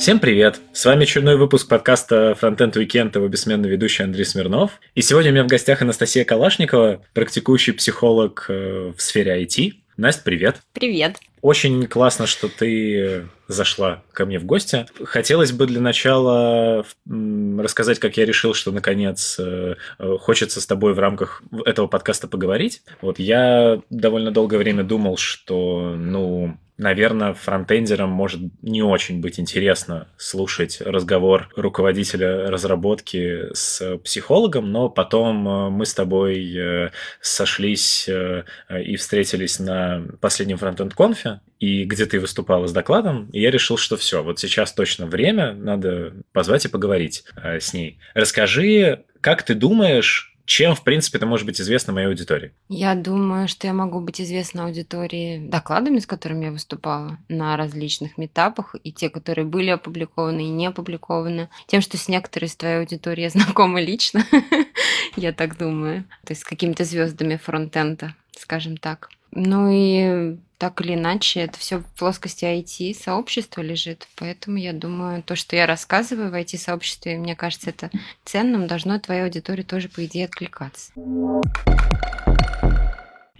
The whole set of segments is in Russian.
Всем привет! С вами очередной выпуск подкаста Frontend Weekend, его бессменный ведущий Андрей Смирнов. И сегодня у меня в гостях Анастасия Калашникова, практикующий психолог э, в сфере IT. Настя, привет! Привет! Очень классно, что ты зашла ко мне в гости. Хотелось бы для начала рассказать, как я решил, что наконец э, хочется с тобой в рамках этого подкаста поговорить. Вот я довольно долгое время думал, что, ну, наверное, фронтендерам может не очень быть интересно слушать разговор руководителя разработки с психологом, но потом э, мы с тобой э, сошлись э, и встретились на последнем фронтенд-конфе, и где ты выступала с докладом, и я решил, что все, вот сейчас точно время, надо позвать и поговорить с ней. Расскажи, как ты думаешь, чем, в принципе, это может быть известно моей аудитории? Я думаю, что я могу быть известна аудитории докладами, с которыми я выступала на различных метапах, и те, которые были опубликованы и не опубликованы. Тем, что с некоторой из твоей аудитории я знакома лично, я так думаю. То есть с какими-то звездами фронтенда, скажем так. Ну и так или иначе, это все в плоскости IT-сообщества лежит. Поэтому я думаю, то, что я рассказываю в IT-сообществе, мне кажется, это ценным, должно твоей аудитории тоже, по идее, откликаться.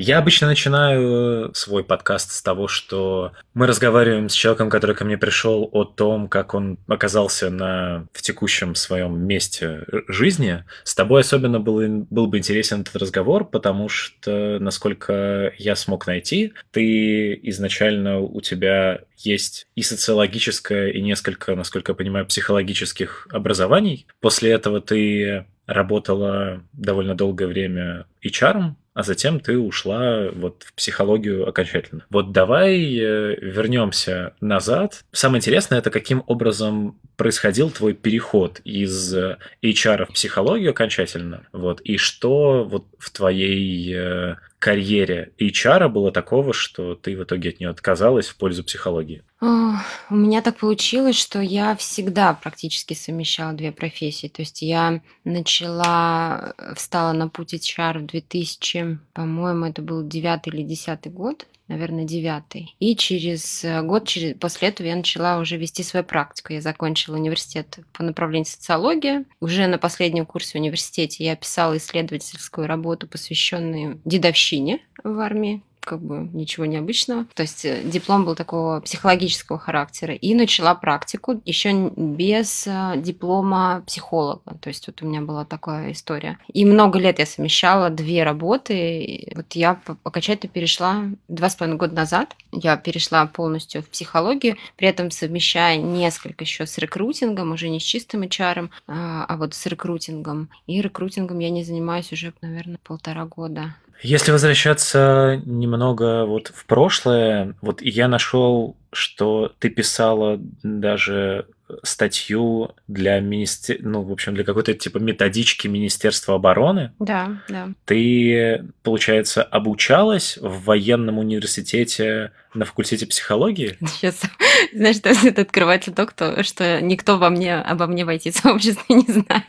Я обычно начинаю свой подкаст с того, что мы разговариваем с человеком, который ко мне пришел, о том, как он оказался на, в текущем своем месте жизни. С тобой особенно был, был бы интересен этот разговор, потому что, насколько я смог найти, ты изначально у тебя есть и социологическое, и несколько, насколько я понимаю, психологических образований. После этого ты работала довольно долгое время HR, а затем ты ушла вот в психологию окончательно. Вот давай э, вернемся назад. Самое интересное это каким образом происходил твой переход из HR в психологию окончательно, вот, и что вот в твоей э, карьере HR было такого, что ты в итоге от нее отказалась в пользу психологии? У меня так получилось, что я всегда практически совмещала две профессии. То есть я начала, э, встала на путь HR в 2000, по-моему, это был девятый или десятый год наверное, девятый. И через э, год через, после этого я начала уже вести свою практику. Я закончила университет по направлению социология. Уже на последнем курсе в университете я писала исследовательскую работу, посвященную дедовщине в армии как бы ничего необычного. То есть э, диплом был такого психологического характера. И начала практику еще без э, диплома психолога. То есть вот у меня была такая история. И много лет я совмещала две работы. Вот я окончательно перешла два с половиной года назад. Я перешла полностью в психологию, при этом совмещая несколько еще с рекрутингом, уже не с чистым HR, а, а вот с рекрутингом. И рекрутингом я не занимаюсь уже, наверное, полтора года. Если возвращаться немного вот в прошлое, вот я нашел, что ты писала даже статью для министер... ну, в общем, для какой-то типа методички Министерства обороны. Да, да. Ты, получается, обучалась в военном университете на факультете психологии? Сейчас, знаешь, что это открывается то, кто, что никто во мне, обо мне войти сообществе не знает.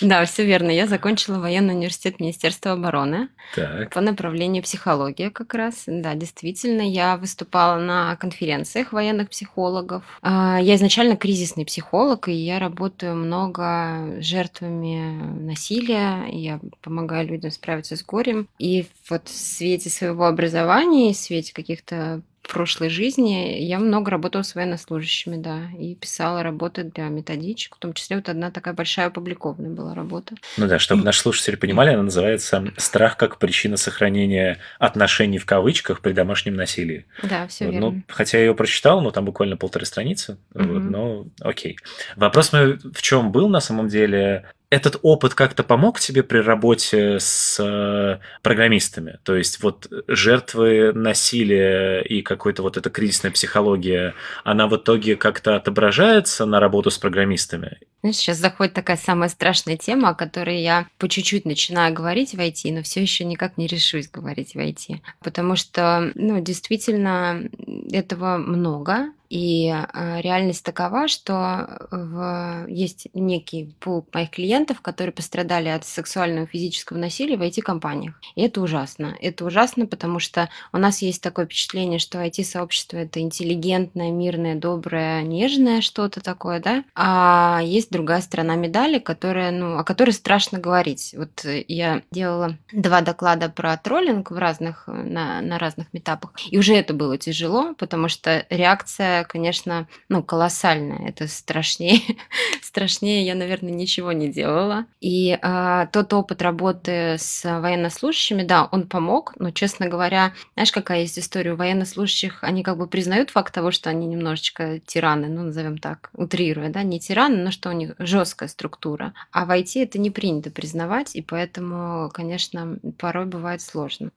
Да, все верно. Я закончила военный университет Министерства обороны так. по направлению психология как раз. Да, действительно, я выступала на конференциях военных психологов. А, я изначально кризисный психолог, и я работаю много жертвами насилия. Я помогаю людям справиться с горем. И вот в свете своего образования, в свете каких-то каких-то прошлой жизни я много работала с военнослужащими, да, и писала работы для методичек, в том числе вот одна такая большая опубликованная была работа. Ну да, чтобы наши слушатели понимали, она называется «Страх как причина сохранения отношений в кавычках при домашнем насилии». Да, все вот, верно. Ну, хотя я ее прочитал, но там буквально полторы страницы, угу. вот, но окей. Вопрос мой в чем был на самом деле? Этот опыт как-то помог тебе при работе с э, программистами? То есть вот жертвы насилия и какой-то вот эта кризисная психология, она в итоге как-то отображается на работу с программистами? Знаешь, сейчас заходит такая самая страшная тема, о которой я по чуть-чуть начинаю говорить в IT, но все еще никак не решусь говорить в IT. Потому что, ну, действительно, этого много, и а, реальность такова, что в... есть некий пул моих клиентов, которые пострадали от сексуального и физического насилия в IT-компаниях. И это ужасно. Это ужасно, потому что у нас есть такое впечатление, что IT-сообщество это интеллигентное, мирное, доброе, нежное что-то такое, да? А есть другая сторона медали, которая, ну, о которой страшно говорить. Вот я делала два доклада про троллинг в разных, на, на разных метапах, и уже это было тяжело, потому что реакция конечно, ну, колоссальная. Это страшнее. страшнее я, наверное, ничего не делала. И э, тот опыт работы с военнослужащими, да, он помог, но, честно говоря, знаешь, какая есть история у военнослужащих, они как бы признают факт того, что они немножечко тираны, ну, назовем так, утрируя, да, не тираны, но что у них жесткая структура. А в IT это не принято признавать, и поэтому, конечно, порой бывает сложно.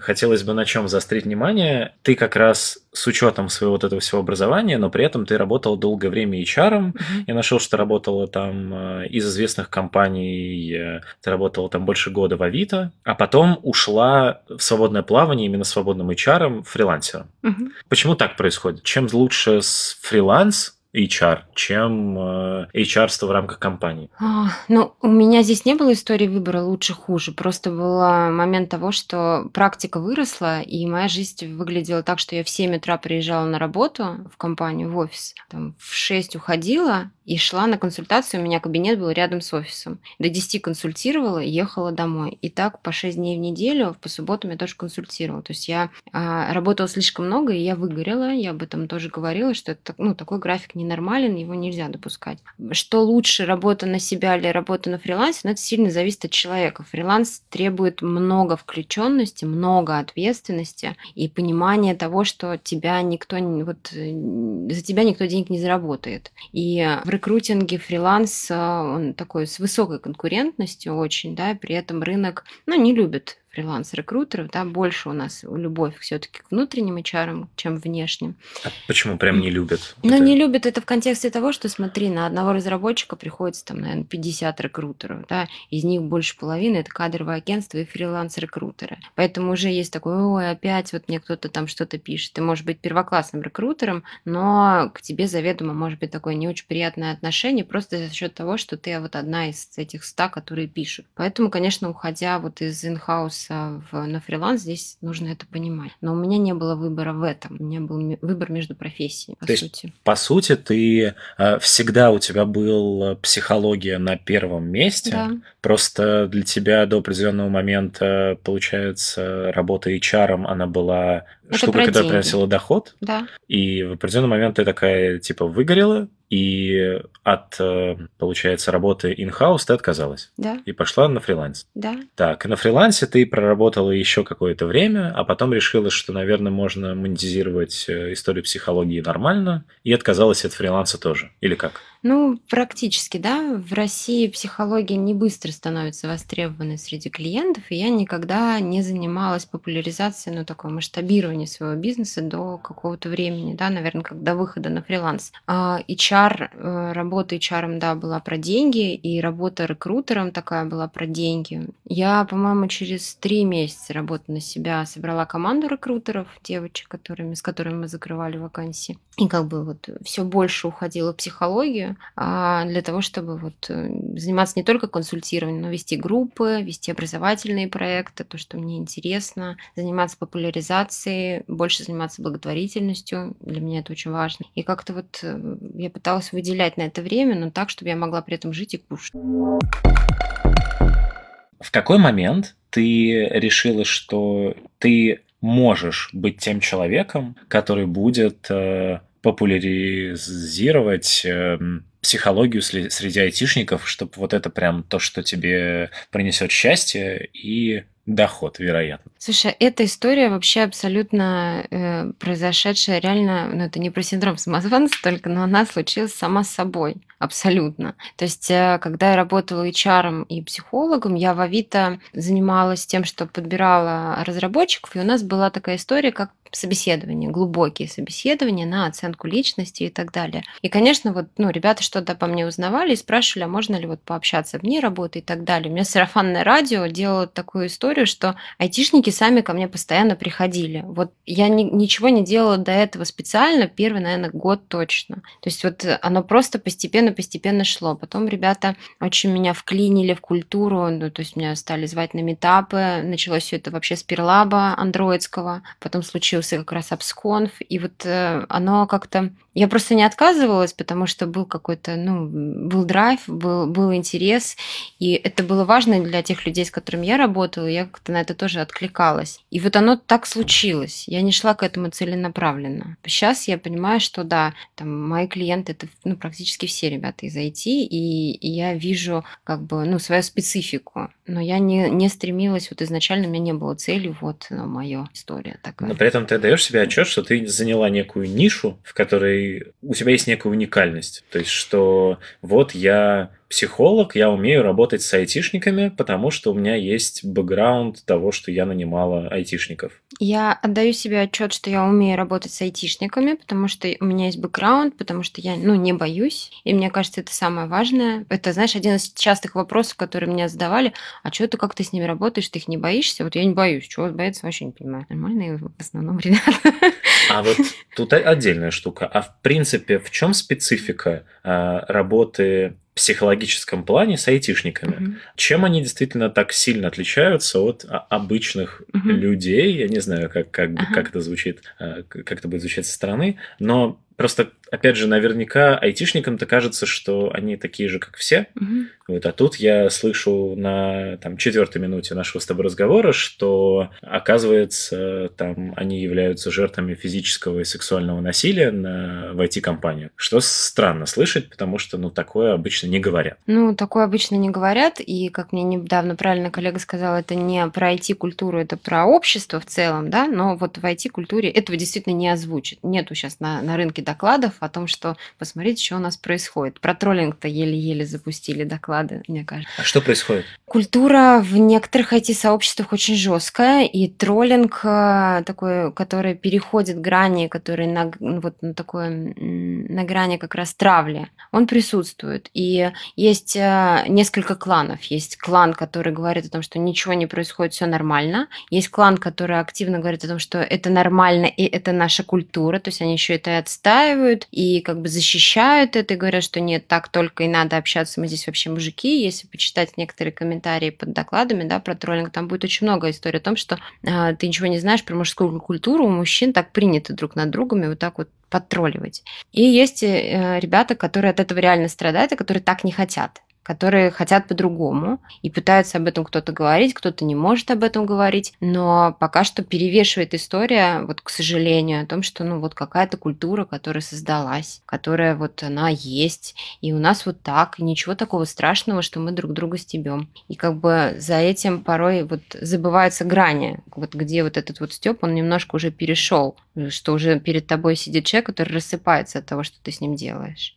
Хотелось бы на чем заострить внимание. Ты как раз с учетом своего вот этого всего образования, но при этом ты работала долгое время HR. Mm-hmm. Я нашел, что работала там э, из известных компаний, э, ты работала там больше года в Авито, а потом ушла в свободное плавание именно свободным HR, фрилансером. Mm-hmm. Почему так происходит? Чем лучше с фриланс, HR, чем э, HR в рамках компании? А, ну, у меня здесь не было истории выбора лучше-хуже. Просто был момент того, что практика выросла, и моя жизнь выглядела так, что я в 7 утра приезжала на работу в компанию, в офис. Там, в 6 уходила, и шла на консультацию, у меня кабинет был рядом с офисом. До 10 консультировала ехала домой. И так по 6 дней в неделю, по субботам я тоже консультировала. То есть я а, работала слишком много, и я выгорела. Я об этом тоже говорила, что это, ну, такой график ненормален, его нельзя допускать. Что лучше, работа на себя или работа на фрилансе, ну, это сильно зависит от человека. Фриланс требует много включенности, много ответственности и понимания того, что тебя никто, вот, за тебя никто денег не заработает. И в рекрутинге фриланс, он такой с высокой конкурентностью очень, да, при этом рынок, ну, не любит фриланс-рекрутеров, да, больше у нас любовь все-таки к внутренним HR, чем внешним. А почему прям не любят? Ну, это... не любят это в контексте того, что, смотри, на одного разработчика приходится там, наверное, 50 рекрутеров, да, из них больше половины это кадровое агентство и фриланс-рекрутеры. Поэтому уже есть такой, ой, опять вот мне кто-то там что-то пишет. Ты можешь быть первоклассным рекрутером, но к тебе заведомо может быть такое не очень приятное отношение просто за счет того, что ты вот одна из этих ста, которые пишут. Поэтому, конечно, уходя вот из in-house устроиться в, на фриланс, здесь нужно это понимать. Но у меня не было выбора в этом. У меня был выбор между профессиями, по То сути. Есть, по сути, ты э, всегда у тебя был психология на первом месте. Да. Просто для тебя до определенного момента, получается, работа HR, она была это штука, которая деньги. приносила доход. Да. И в определенный момент ты такая, типа, выгорела, и от, э, получается, работы in-house ты отказалась. Да. И пошла на фриланс. Да. Так, на фрилансе ты проработала еще какое-то время, а потом решила, что, наверное, можно монетизировать э, историю психологии нормально, и отказалась от фриланса тоже. Или как? Ну, практически, да. В России психология не быстро становится востребованной среди клиентов, и я никогда не занималась популяризацией, ну, такого масштабирования своего бизнеса до какого-то времени, да, наверное, как до выхода на фриланс. А HR, э, работа HR, да, была про деньги, и работа рекрутером такая была про деньги. Я, по-моему, через три месяца работы на себя собрала команду рекрутеров, девочек, которыми, с которыми мы закрывали вакансии. И как бы вот все больше уходила в психологию, а, для того, чтобы вот э, заниматься не только консультированием, но вести группы, вести образовательные проекты, то, что мне интересно, заниматься популяризацией, больше заниматься благотворительностью. Для меня это очень важно. И как-то вот э, я пыталась выделять на это время, но так, чтобы я могла при этом жить и кушать. В какой момент ты решила, что ты можешь быть тем человеком, который будет э, популяризировать э, психологию среди айтишников, чтобы вот это прям то, что тебе принесет счастье и доход, вероятно. Слушай, эта история вообще абсолютно э, произошедшая реально, ну это не про синдром самозванца только, но она случилась сама собой, абсолютно. То есть, э, когда я работала HR и психологом, я в Авито занималась тем, что подбирала разработчиков, и у нас была такая история, как собеседования, глубокие собеседования на оценку личности и так далее. И, конечно, вот, ну, ребята что-то по мне узнавали и спрашивали, а можно ли вот пообщаться вне работы и так далее. У меня сарафанное радио делало такую историю, что айтишники сами ко мне постоянно приходили. Вот я ни, ничего не делала до этого специально, первый, наверное, год точно. То есть вот оно просто постепенно-постепенно шло. Потом ребята очень меня вклинили в культуру, ну, то есть меня стали звать на метапы. Началось все это вообще с перлаба андроидского, потом случился как раз обсконф, и вот э, оно как-то я просто не отказывалась, потому что был какой-то, ну, был драйв, был, был интерес, и это было важно для тех людей, с которыми я работала, я как-то на это тоже откликалась. И вот оно так случилось. Я не шла к этому целенаправленно. Сейчас я понимаю, что да, там мои клиенты это ну, практически все ребята из IT, и, и я вижу как бы ну, свою специфику. Но я не, не стремилась, вот изначально у меня не было цели, вот ну, моя история такая. Но при этом ты даешь себе отчет, что ты заняла некую нишу, в которой у тебя есть некая уникальность. То есть, что вот я психолог, я умею работать с айтишниками, потому что у меня есть бэкграунд того, что я нанимала айтишников. Я отдаю себе отчет, что я умею работать с айтишниками, потому что у меня есть бэкграунд, потому что я ну, не боюсь. И мне кажется, это самое важное. Это, знаешь, один из частых вопросов, которые меня задавали. А что ты, как ты с ними работаешь, ты их не боишься? Вот я не боюсь. Чего бояться, вообще не понимаю. Нормальные в основном ребята. А вот тут отдельная штука. А в принципе, в чем специфика а, работы психологическом плане с айтишниками. Угу. Чем они действительно так сильно отличаются от обычных угу. людей? Я не знаю, как, как, ага. как это звучит, а, как это будет звучать со стороны, но Просто, опять же, наверняка айтишникам-то кажется, что они такие же, как все. Угу. Вот, а тут я слышу на там, четвертой минуте нашего с тобой разговора, что, оказывается, там они являются жертвами физического и сексуального насилия на, в IT-компаниях. Что странно слышать, потому что ну, такое обычно не говорят. Ну, такое обычно не говорят, и, как мне недавно правильно коллега сказал, это не про IT-культуру, это про общество в целом, да, но вот в IT-культуре этого действительно не озвучит. Нету сейчас на, на рынке докладов о том, что посмотрите, что у нас происходит. Про троллинг-то еле-еле запустили доклады, мне кажется. А что происходит? Культура в некоторых IT-сообществах очень жесткая, и троллинг э, такой, который переходит грани, который на, вот, на, такой, на грани как раз травли, он присутствует. И есть э, несколько кланов. Есть клан, который говорит о том, что ничего не происходит, все нормально. Есть клан, который активно говорит о том, что это нормально, и это наша культура, то есть они еще это и отстаивают отстаивают и как бы защищают это и говорят, что нет, так только и надо общаться, мы здесь вообще мужики. Если почитать некоторые комментарии под докладами да, про троллинг, там будет очень много историй о том, что э, ты ничего не знаешь про мужскую культуру, у мужчин так принято друг над другом и вот так вот подтролливать. И есть э, ребята, которые от этого реально страдают, и которые так не хотят которые хотят по-другому и пытаются об этом кто-то говорить, кто-то не может об этом говорить, но пока что перевешивает история, вот, к сожалению, о том, что, ну, вот какая-то культура, которая создалась, которая вот она есть, и у нас вот так, и ничего такого страшного, что мы друг друга стебем. И как бы за этим порой вот забываются грани, вот где вот этот вот степ, он немножко уже перешел, что уже перед тобой сидит человек, который рассыпается от того, что ты с ним делаешь.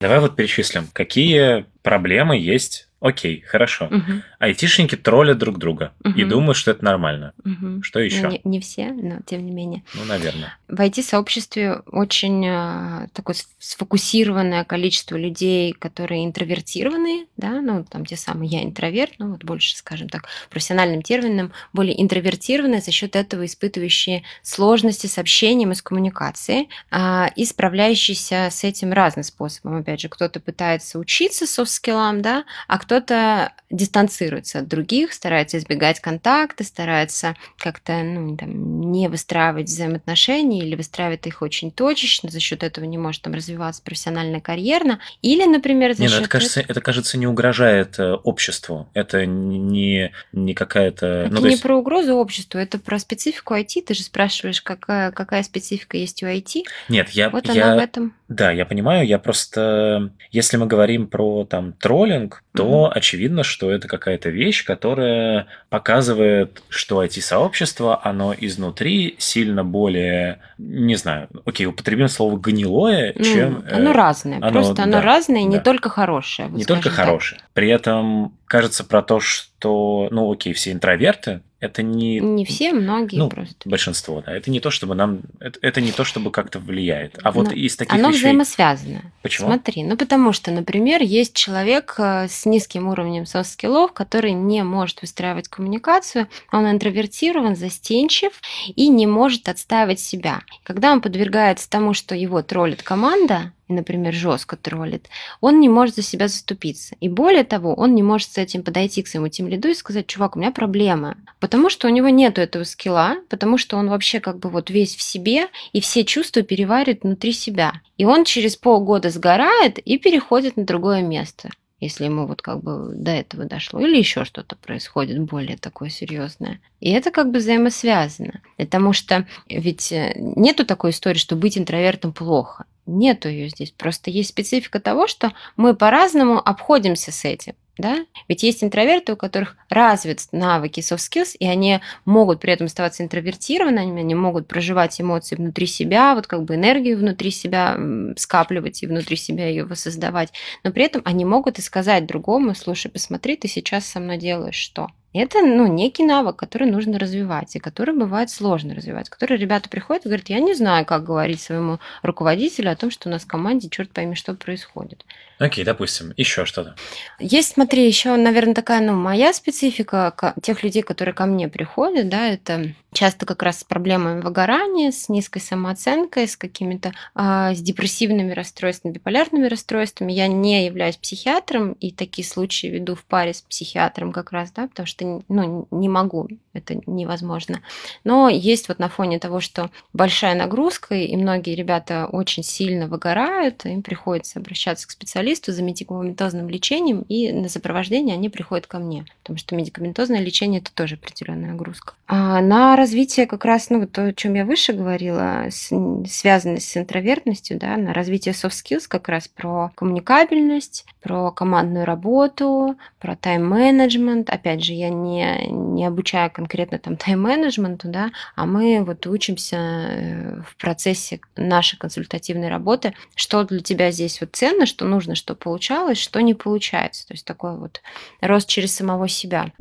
Давай вот перечислим, какие проблемы есть Окей, хорошо. Угу. Айтишники троллят друг друга угу. и думают, что это нормально. Угу. Что еще? Не, не все, но тем не менее. Ну, наверное. В IT-сообществе очень э, такое сфокусированное количество людей, которые интровертированы, да, ну, там те самые я интроверт, ну, вот больше, скажем так, профессиональным термином, более интровертированные, за счет этого испытывающие сложности с общением и с коммуникацией, э, и справляющиеся с этим разным способом. Опять же, кто-то пытается учиться софт-скиллам, да, а кто кто-то дистанцируется от других, старается избегать контакта, старается как-то ну, там, не выстраивать взаимоотношения или выстраивает их очень точечно, за счет этого не может там развиваться профессионально, карьерно. Или, например, за не, счет... Ну, это, кажется, это, кажется, не угрожает э, обществу. Это не, не какая-то... Это ну, не есть... про угрозу обществу, это про специфику IT. Ты же спрашиваешь, какая, какая специфика есть у IT. Нет, я... Вот я... она в этом. Да, я понимаю. Я просто... Если мы говорим про там троллинг, то угу очевидно, что это какая-то вещь, которая показывает, что IT-сообщество, оно изнутри сильно более, не знаю, окей, употребим слово гнилое, ну, чем... Оно э, разное, оно, просто оно да, разное, да. не только хорошее. Вот не только хорошее. При этом кажется про то, что, ну окей, все интроверты, это не... Не все, многие ну, просто. Большинство, да. Это не то, чтобы нам... Это, это не то, чтобы как-то влияет. А вот Но из таких Оно вещей... взаимосвязано. Почему? Смотри, ну потому что, например, есть человек э, с низким уровнем soft skill ов, который не может выстраивать коммуникацию, он интровертирован, застенчив и не может отстаивать себя. Когда он подвергается тому, что его троллит команда, и, например, жестко троллит, он не может за себя заступиться. И более того, он не может с этим подойти к своему тем лиду и сказать, чувак, у меня проблемы. Потому что у него нет этого скилла, потому что он вообще как бы вот весь в себе, и все чувства переваривает внутри себя. И он через полгода сгорает и переходит на другое место если ему вот как бы до этого дошло, или еще что-то происходит более такое серьезное. И это как бы взаимосвязано, потому что ведь э, нету такой истории, что быть интровертом плохо. Нету ее здесь. Просто есть специфика того, что мы по-разному обходимся с этим. Да? Ведь есть интроверты, у которых развит навыки soft skills, и они могут при этом оставаться интровертированными, они могут проживать эмоции внутри себя, вот как бы энергию внутри себя скапливать и внутри себя ее воссоздавать, но при этом они могут и сказать другому, слушай, посмотри, ты сейчас со мной делаешь что? Это ну, некий навык, который нужно развивать, и который бывает сложно развивать. Который ребята приходят и говорят, я не знаю, как говорить своему руководителю о том, что у нас в команде, черт пойми, что происходит. Окей, допустим, еще что-то. Есть, смотри, еще, наверное, такая, ну, моя специфика тех людей, которые ко мне приходят, да, это часто как раз с проблемами выгорания, с низкой самооценкой, с какими-то э, с депрессивными расстройствами, биполярными расстройствами. Я не являюсь психиатром, и такие случаи веду в паре с психиатром как раз, да, потому что ну, не могу, это невозможно. Но есть вот на фоне того, что большая нагрузка, и многие ребята очень сильно выгорают, им приходится обращаться к специалисту за медикаментозным лечением, и на сопровождение они приходят ко мне, потому что медикаментозное лечение это тоже определенная нагрузка. А на развитие как раз, ну, то, о чем я выше говорила, связанность с интровертностью, да, на развитие soft skills как раз про коммуникабельность, про командную работу, про тайм-менеджмент. Опять же, я не, не обучаю конкретно там тайм-менеджменту, да, а мы вот учимся э, в процессе нашей консультативной работы, что для тебя здесь вот ценно, что нужно, что получалось, что не получается. То есть такой вот рост через самого себя.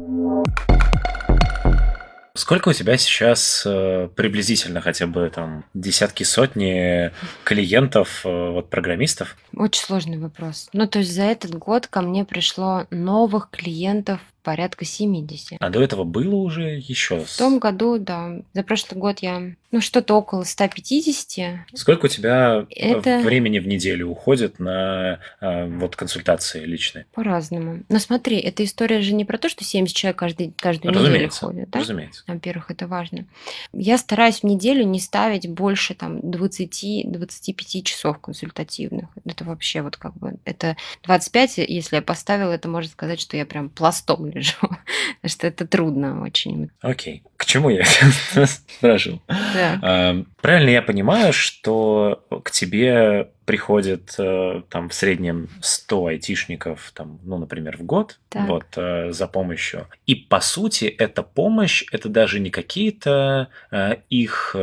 Сколько у тебя сейчас э, приблизительно хотя бы там десятки, сотни клиентов, э, вот программистов? Очень сложный вопрос. Ну, то есть за этот год ко мне пришло новых клиентов порядка 70. А до этого было уже еще? В том году, да. За прошлый год я, ну, что-то около 150. Сколько у тебя э, Это... времени в неделю уходит на э, вот консультации личные? По-разному. Но смотри, эта история же не про то, что 70 человек каждый, каждую разумеется, неделю ходят. Да? Разумеется. Во-первых, это важно. Я стараюсь в неделю не ставить больше там 20-25 часов консультативных. Это вообще вот как бы... Это 25, если я поставила, это можно сказать, что я прям пластом лежу. Потому что это трудно очень. Окей. К чему я спрашивал? Да. Правильно я понимаю, что к тебе приходит э, там в среднем 100 айтишников, там, ну, например, в год так. вот, э, за помощью. И по сути эта помощь, это даже не какие-то э, их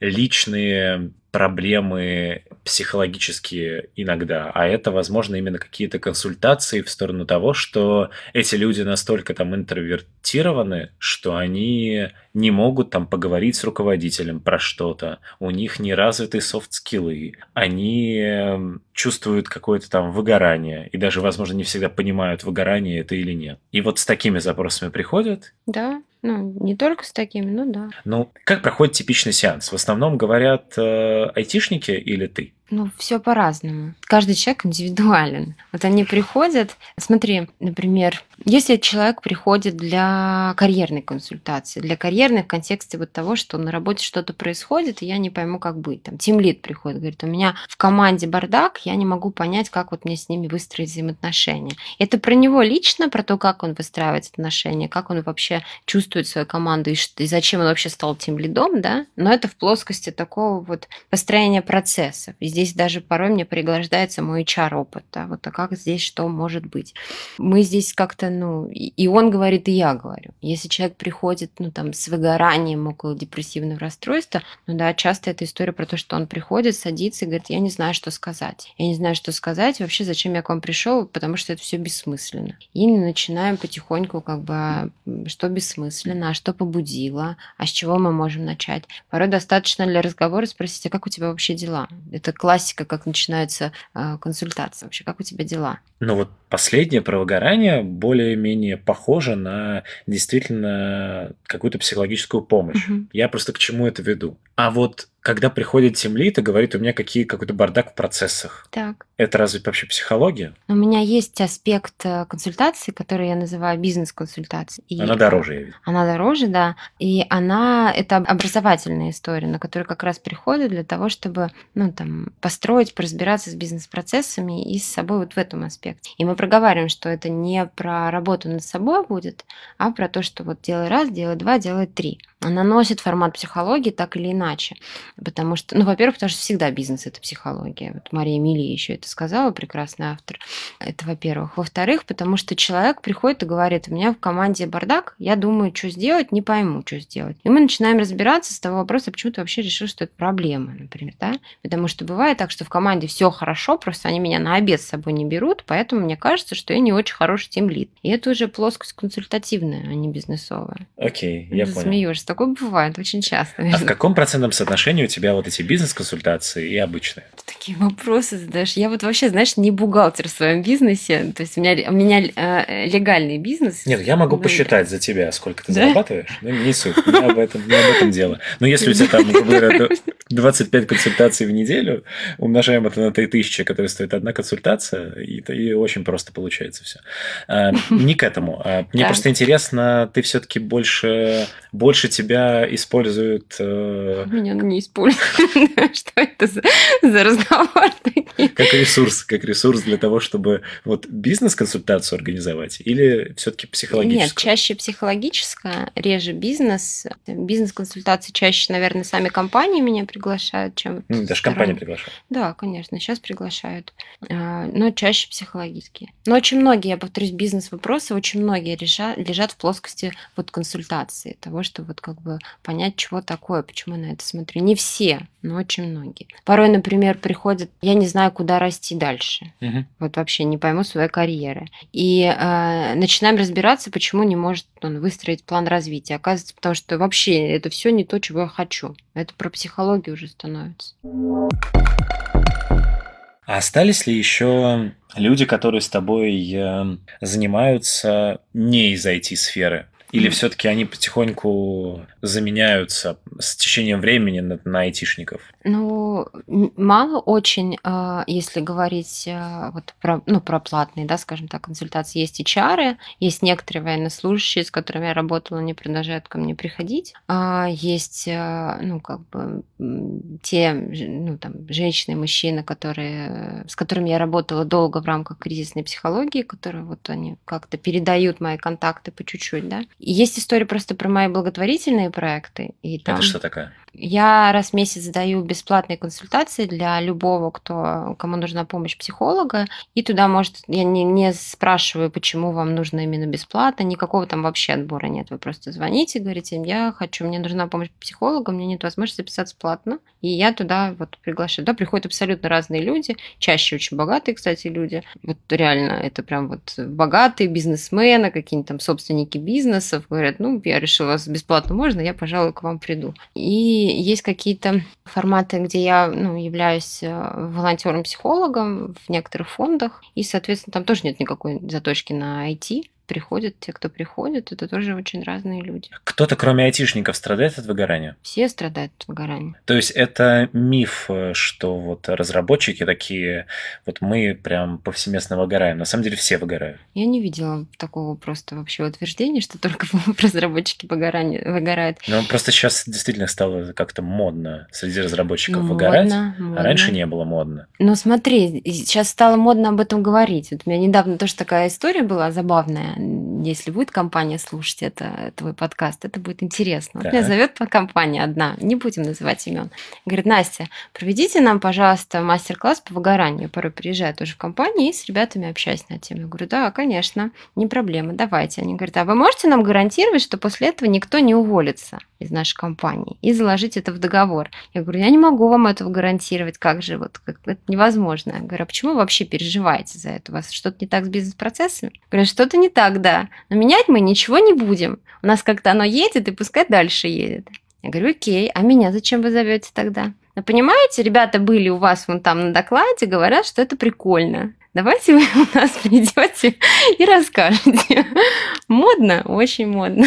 личные проблемы психологические иногда, а это, возможно, именно какие-то консультации в сторону того, что эти люди настолько там интровертированы, что они не могут там поговорить с руководителем про что-то, у них не развиты софт-скиллы, они эм, чувствуют какое-то там выгорание, и даже, возможно, не всегда понимают, выгорание это или нет. И вот с такими запросами приходят? Да, ну, не только с такими, ну да. Ну, как проходит типичный сеанс? В основном говорят э, айтишники или ты? Ну, все по-разному. Каждый человек индивидуален. Вот они приходят, смотри, например, если человек приходит для карьерной консультации, для карьерной в контексте вот того, что на работе что-то происходит, и я не пойму, как быть. Там тимлит приходит, говорит, у меня в команде бардак, я не могу понять, как вот мне с ними выстроить взаимоотношения. Это про него лично, про то, как он выстраивает отношения, как он вообще чувствует свою команду и, и зачем он вообще стал тимлидом, да? Но это в плоскости такого вот построения процессов. Везде здесь даже порой мне пригождается мой HR-опыт, да, вот а как здесь что может быть. Мы здесь как-то, ну, и он говорит, и я говорю. Если человек приходит, ну, там, с выгоранием около депрессивного расстройства, ну, да, часто это история про то, что он приходит, садится и говорит, я не знаю, что сказать. Я не знаю, что сказать, вообще, зачем я к вам пришел, потому что это все бессмысленно. И начинаем потихоньку, как бы, а, что бессмысленно, а что побудило, а с чего мы можем начать. Порой достаточно для разговора спросить, а как у тебя вообще дела? Это классика, как начинается э, консультация. Вообще, как у тебя дела? Ну вот последнее про выгорание более-менее похоже на действительно какую-то психологическую помощь. Угу. Я просто к чему это веду. А вот когда приходит темлит и говорит, у меня какие, какой-то бардак в процессах. Так. Это разве вообще психология? У меня есть аспект э, консультации, который я называю бизнес-консультацией. Она дороже, я вижу. Она дороже, да. И она, это образовательная история, на которую как раз приходит для того, чтобы, ну, там, построить, поразбираться с бизнес-процессами и с собой вот в этом аспекте. И мы проговариваем, что это не про работу над собой будет, а про то, что вот делай раз, делай два, делай три. Она носит формат психологии так или иначе. Потому что, ну, во-первых, потому что всегда бизнес – это психология. Вот Мария Мили еще это сказала, прекрасный автор. Это во-первых. Во-вторых, потому что человек приходит и говорит, у меня в команде бардак, я думаю, что сделать, не пойму, что сделать. И мы начинаем разбираться с того вопроса, почему ты вообще решил, что это проблема, например, да? Потому что бывает так, что в команде все хорошо, просто они меня на обед с собой не берут, поэтому мне кажется, что я не очень хороший тимлид. И это уже плоскость консультативная, а не бизнесовая. Окей, я ты понял. Смеешься. Такое бывает очень часто. А в каком процентном соотношении тебя вот эти бизнес-консультации и обычные? Такие вопросы задаешь. Я вот вообще, знаешь, не бухгалтер в своем бизнесе. То есть у меня, у меня э, легальный бизнес. Нет, я могу посчитать за тебя, сколько ты да? зарабатываешь. Ну, не суть, не об этом, не об этом дело. Но если у тебя там, например, 25 консультаций в неделю, умножаем это на 3000, которые стоит одна консультация, и, и очень просто получается все. А, не к этому. А, мне просто интересно, ты все-таки больше, больше тебя используют... Э... Меня не используют. Что это за, разговор? Как ресурс, как ресурс для того, чтобы вот бизнес-консультацию организовать или все-таки психологическую? Нет, чаще психологическая, реже бизнес. Бизнес-консультации чаще, наверное, сами компании меня приглашают, чем... Ну, даже компания приглашает. Да, конечно, сейчас приглашают. А, но чаще психологические. Но очень многие, я повторюсь, бизнес-вопросы, очень многие лежат, лежат в плоскости вот консультации, того, что вот как бы понять, чего такое, почему я на это смотрю. Не все, но очень многие. Порой, например, приходят, я не знаю, куда расти дальше. Угу. Вот вообще не пойму своей карьеры. И э, начинаем разбираться, почему не может он выстроить план развития. Оказывается, потому что вообще это все не то, чего я хочу. Это про психологию уже становится. А остались ли еще люди, которые с тобой э, занимаются не из IT-сферы? Или все-таки они потихоньку заменяются с течением времени на, на айтишников? Ну, мало очень, а, если говорить а, вот про, ну, про платные, да, скажем так, консультации. Есть HR, есть некоторые военнослужащие, с которыми я работала, они продолжают ко мне приходить. А, есть, ну, как бы, те, ну, там, женщины, мужчины, которые, с которыми я работала долго в рамках кризисной психологии, которые вот они как-то передают мои контакты по чуть-чуть, да. И есть история просто про мои благотворительные проекты. И там... Это что такое? Я раз в месяц даю бесплатные консультации для любого, кто, кому нужна помощь психолога. И туда может, я не, не спрашиваю, почему вам нужно именно бесплатно, никакого там вообще отбора нет. Вы просто звоните, говорите, я хочу, мне нужна помощь психолога, мне нет возможности записаться платно. И я туда вот приглашаю. Туда приходят абсолютно разные люди, чаще очень богатые, кстати, люди. Вот реально, это прям вот богатые бизнесмены, какие-нибудь там собственники бизнесов. Говорят, ну, я решила, вас бесплатно можно, я, пожалуй, к вам приду. И есть какие-то форматы, где я ну, являюсь э, волонтером-психологом в некоторых фондах, и, соответственно, там тоже нет никакой заточки на IT приходят, те, кто приходит, это тоже очень разные люди. Кто-то, кроме айтишников, страдает от выгорания? Все страдают от выгорания. То есть это миф, что вот разработчики такие, вот мы прям повсеместно выгораем. На самом деле все выгорают. Я не видела такого просто вообще утверждения, что только разработчики выгорают. Ну, просто сейчас действительно стало как-то модно среди разработчиков ну, выгорать. Модно, модно. А раньше не было модно. Ну, смотри, сейчас стало модно об этом говорить. Вот у меня недавно тоже такая история была забавная если будет компания слушать это, твой подкаст, это будет интересно. Вот меня зовет компания одна, не будем называть имен. Говорит, Настя, проведите нам, пожалуйста, мастер-класс по выгоранию. Я порой приезжаю тоже в компанию и с ребятами общаюсь на тему. Я говорю, да, конечно, не проблема, давайте. Они говорят, а вы можете нам гарантировать, что после этого никто не уволится из нашей компании и заложить это в договор? Я говорю, я не могу вам этого гарантировать, как же, вот как, это невозможно. Я говорю, а почему вы вообще переживаете за это? У вас что-то не так с бизнес-процессами? Говорят, что-то не так, да. Но менять мы ничего не будем. У нас как-то оно едет, и пускай дальше едет. Я говорю, окей, а меня зачем вы зовете тогда? Но понимаете, ребята были у вас вон там на докладе, говорят, что это прикольно. Давайте вы у нас придете и расскажете. Модно, очень модно.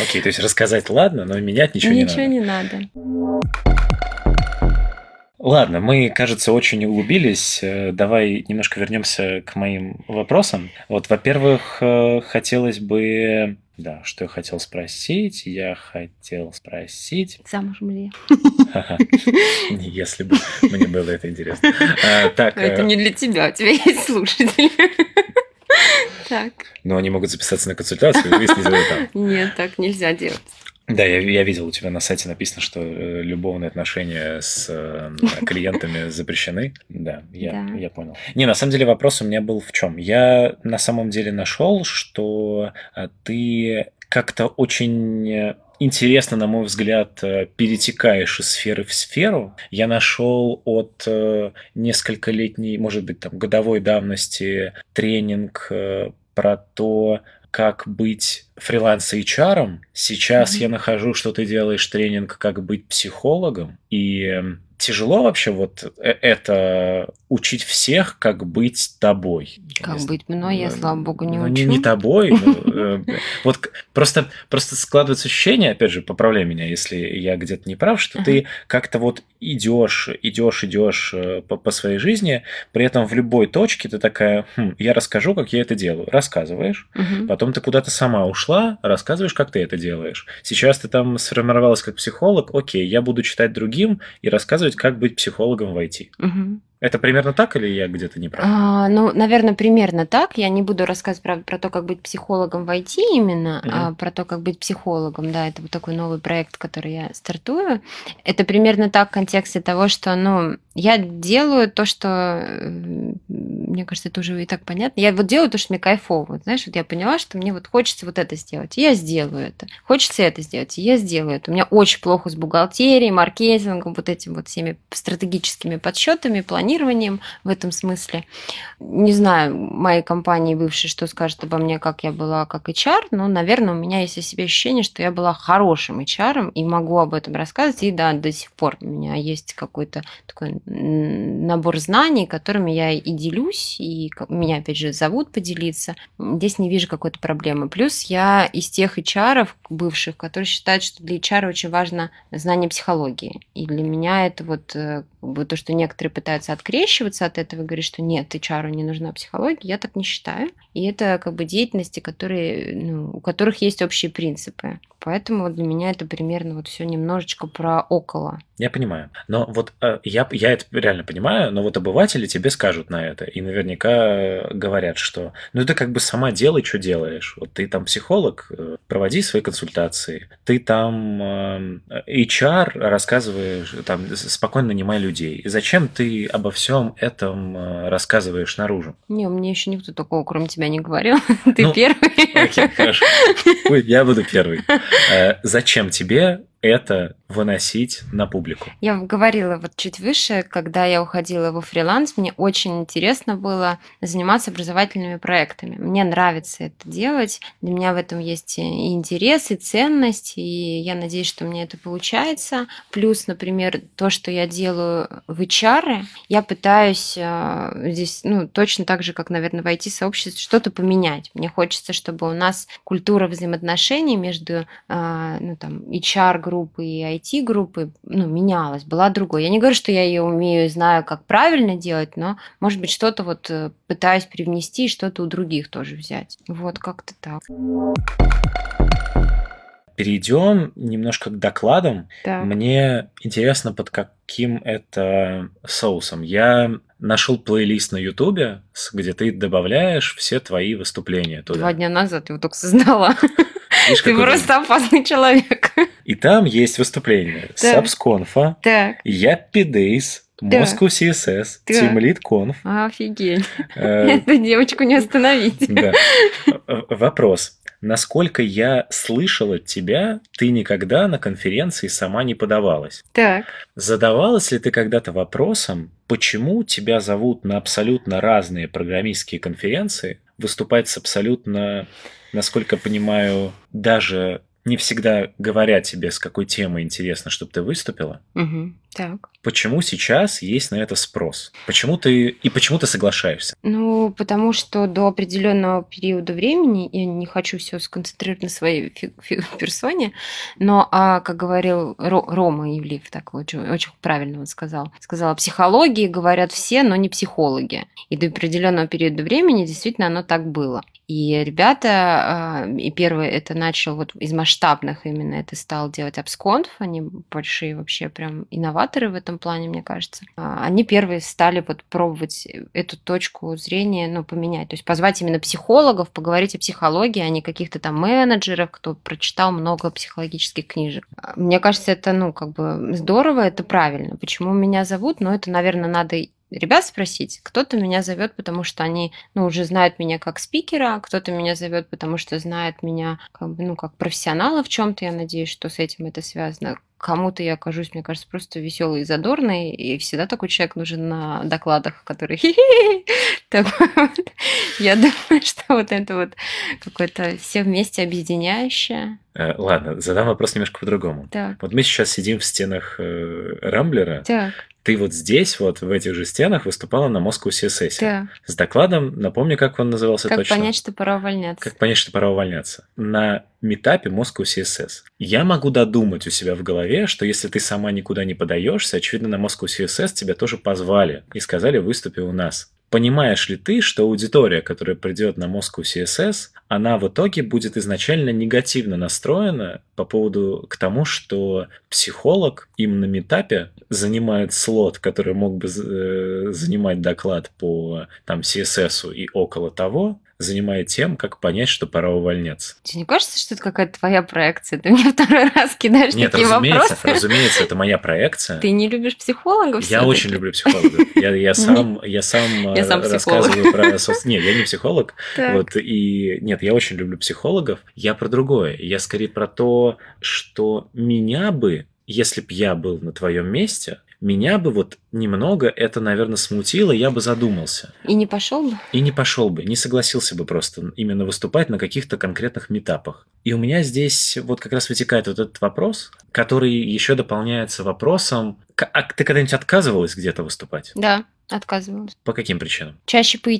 Окей, то есть рассказать ладно, но менять ничего, ничего не надо. Ничего не надо. Ладно, мы, кажется, очень углубились. Э, давай немножко вернемся к моим вопросам. Вот, во-первых, э, хотелось бы да, что я хотел спросить? Я хотел спросить... Замужем ли Если бы мне было это интересно. А, так, это э, не для тебя, у тебя есть слушатели. Так. Но они могут записаться на консультацию и выяснить это Нет, так нельзя делать. Да, я, я видел у тебя на сайте написано, что э, любовные отношения с э, клиентами запрещены. Да, я, да. я понял. Не, на самом деле вопрос у меня был в чем? Я на самом деле нашел, что э, ты как-то очень интересно, на мой взгляд, перетекаешь из сферы в сферу. Я нашел от нескольколетней, может быть, там, годовой давности тренинг про то, как быть фриланс-HR. Сейчас mm-hmm. я нахожу, что ты делаешь тренинг «Как быть психологом». И эм, тяжело вообще вот э, это учить всех, как быть тобой. Как быть мной, я, слава богу, не ну, учу. Не, тобой. Э, вот просто, просто складывается ощущение, опять же, поправляй меня, если я где-то не прав, что ты как-то вот идешь, идешь, идешь э, по, по своей жизни, при этом в любой точке ты такая, хм, я расскажу, как я это делаю. Рассказываешь, потом ты куда-то сама ушла, рассказываешь, как ты это делаешь. Сейчас ты там сформировалась как психолог, окей, я буду читать другим и рассказывать, как быть психологом в IT. Угу. Это примерно так или я где-то не прав? А, ну, наверное, примерно так. Я не буду рассказывать про, про то, как быть психологом в IT именно, угу. а про то, как быть психологом. Да, это вот такой новый проект, который я стартую. Это примерно так в контексте того, что, ну, я делаю то, что, мне кажется, это уже и так понятно. Я вот делаю то, что мне кайфово. Знаешь, вот я поняла, что мне вот хочется вот это сделать, и я сделаю это. Хочется это сделать, и я сделаю это. У меня очень плохо с бухгалтерией, маркетингом, вот этим вот всеми стратегическими подсчетами, планированием в этом смысле. Не знаю, моей компании бывшей, что скажет обо мне, как я была как HR, но, наверное, у меня есть о себе ощущение, что я была хорошим HR, и могу об этом рассказывать, и да, до сих пор у меня есть какой-то такой набор знаний, которыми я и делюсь, и меня, опять же, зовут поделиться. Здесь не вижу какой-то проблемы. Плюс я из тех HR бывших, которые считают, что для HR очень важно знание психологии. И для меня это вот э, то, что некоторые пытаются открещиваться от этого и говорить, что нет, HR не нужна психология, я так не считаю. И это как бы деятельности, которые, ну, у которых есть общие принципы. Поэтому для меня это примерно вот все немножечко про около. Я понимаю. Но вот э, я, я это реально понимаю, но вот обыватели тебе скажут на это. И наверняка говорят, что ну ты как бы сама делай, что делаешь. Вот ты там психолог, э, проводи свои консультации. Ты там э, HR рассказываешь, там спокойно нанимай людей. И зачем ты обо всем этом э, рассказываешь наружу? Не, мне еще никто такого, кроме тебя, не говорил. Ты ну, первый. Окей, хорошо. Я буду первый. Э, зачем тебе это выносить на публику. Я говорила вот чуть выше, когда я уходила во фриланс, мне очень интересно было заниматься образовательными проектами. Мне нравится это делать, для меня в этом есть и интерес, и ценность, и я надеюсь, что у меня это получается. Плюс, например, то, что я делаю в HR, я пытаюсь э, здесь, ну, точно так же, как, наверное, в IT-сообществе, что-то поменять. Мне хочется, чтобы у нас культура взаимоотношений между, э, ну, там, HR группы и IT-группы ну, менялась, была другой. Я не говорю, что я ее умею и знаю, как правильно делать, но, может быть, что-то вот э, пытаюсь привнести и что-то у других тоже взять. Вот как-то так. перейдем немножко к докладам. Так. Мне интересно, под каким это соусом. Я нашел плейлист на Ютубе, где ты добавляешь все твои выступления туда. Два дня назад я его только создала. Видишь, Ты просто опасный человек. И там есть выступления Да. Сабсконфа, Яппи Дейс. Moscow CSS. Тимлит Конф. офигеть. Э, Эту девочку не остановить. Да. В- Вопрос. Насколько я слышал от тебя, ты никогда на конференции сама не подавалась. Так, Задавалась ли ты когда-то вопросом, почему тебя зовут на абсолютно разные программистские конференции, выступать с абсолютно, насколько понимаю, даже не всегда говоря тебе, с какой темой интересно, чтобы ты выступила? Мгм. Так. Почему сейчас есть на это спрос? Почему ты и почему ты соглашаешься? Ну, потому что до определенного периода времени, я не хочу все сконцентрировать на своей фи- фи- персоне, но, а, как говорил Ро- Рома Ивлев, так очень, очень правильно он сказал, сказал, о психологии говорят все, но не психологи. И до определенного периода времени действительно оно так было. И ребята, а, и первый это начал вот из масштабных именно, это стал делать Абсконф, они большие вообще прям инноваторы в этом плане, мне кажется. А, Они первые стали вот пробовать эту точку зрения, ну, поменять. То есть позвать именно психологов, поговорить о психологии, а не каких-то там менеджеров, кто прочитал много психологических книжек. А, Мне кажется, это, ну, как бы здорово, это правильно. Почему меня зовут? Ну, это, наверное, надо ребят спросить. Кто-то меня зовет, потому что они, ну, уже знают меня как спикера, кто-то меня зовет, потому что знает меня, как ну, как профессионала в чем-то. Я надеюсь, что с этим это связано. Кому-то я окажусь, мне кажется, просто веселый и задорный, и всегда такой человек нужен на докладах, который хи-хи. Такой вот. Я думаю, что вот это вот какое-то все вместе объединяющее. Э, Ладно, задам вопрос немножко по-другому. Вот мы сейчас сидим в стенах э, Рамблера. Ты вот здесь, вот в этих же стенах, выступала на Moscow CSS. так. С докладом, напомни, как он назывался Как точно. понять, что пора увольняться? Как понять, что пора увольняться? На метапе Moscow CSS. Я могу додумать у себя в голове, что если ты сама никуда не подаешься, очевидно, на Moscow CSS тебя тоже позвали и сказали, выступи у нас. Понимаешь ли ты, что аудитория, которая придет на Moscow CSS, она в итоге будет изначально негативно настроена по поводу к тому, что психолог им на метапе занимает слот, который мог бы э, занимать доклад по там CSS и около того, занимает тем, как понять, что пора увольняться. Тебе не кажется, что это какая-то твоя проекция? Ты мне второй раз кидаешь Нет, такие разумеется, вопросы. разумеется, это моя проекция. Ты не любишь психологов? Я очень люблю психологов. Я, я сам, я сам, Я э, сам рассказываю про... Нет, я не психолог. Вот, и нет, я очень люблю психологов. Я про другое. Я скорее про то, что меня бы, если б я был на твоем месте, меня бы вот немного это, наверное, смутило, я бы задумался. И не пошел бы? И не пошел бы, не согласился бы просто именно выступать на каких-то конкретных метапах. И у меня здесь вот как раз вытекает вот этот вопрос, который еще дополняется вопросом, а ты когда-нибудь отказывалась где-то выступать? Да, отказывалась. По каким причинам? Чаще по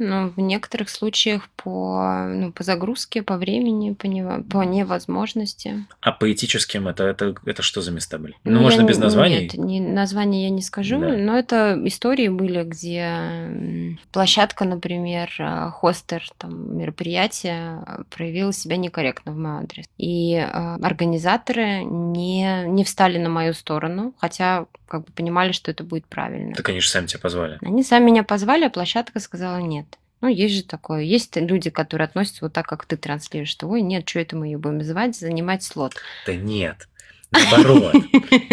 но в некоторых случаях по, ну, по загрузке, по времени, по, нево- по невозможности. А по этическим это, это, это что за места были? Ну, я можно не- без названий? Нет, не, названия я не скажу, Да. но это истории были, где площадка, например, э, хостер там, мероприятия проявила себя некорректно в мой адрес. И э, организаторы не, не встали на мою сторону, хотя как бы понимали, что это будет правильно. Так они же сами тебя позвали. Они сами меня позвали, а площадка сказала нет. Ну, есть же такое. Есть люди, которые относятся вот так, как ты транслируешь, что ой, нет, что это мы ее будем звать, занимать слот. Да нет. Наоборот,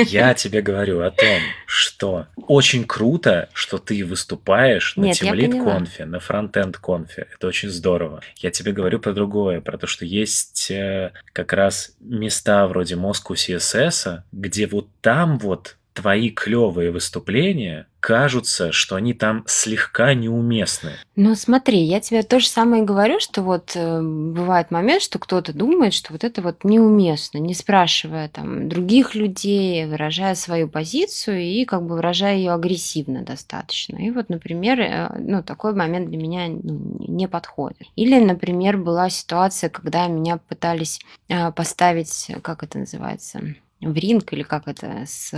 я тебе говорю о том, что очень круто, что ты выступаешь на поняла. конфе, на фронтенд конфе. Это очень здорово. Я тебе говорю про другое, про то, что есть э, как раз места вроде Moscow CSS, где вот там вот твои клевые выступления кажутся, что они там слегка неуместны. Ну, смотри, я тебе то же самое говорю, что вот э, бывает момент, что кто-то думает, что вот это вот неуместно, не спрашивая там других людей, выражая свою позицию и как бы выражая ее агрессивно достаточно. И вот, например, э, ну, такой момент для меня ну, не подходит. Или, например, была ситуация, когда меня пытались э, поставить, как это называется, в ринг, или как это, с...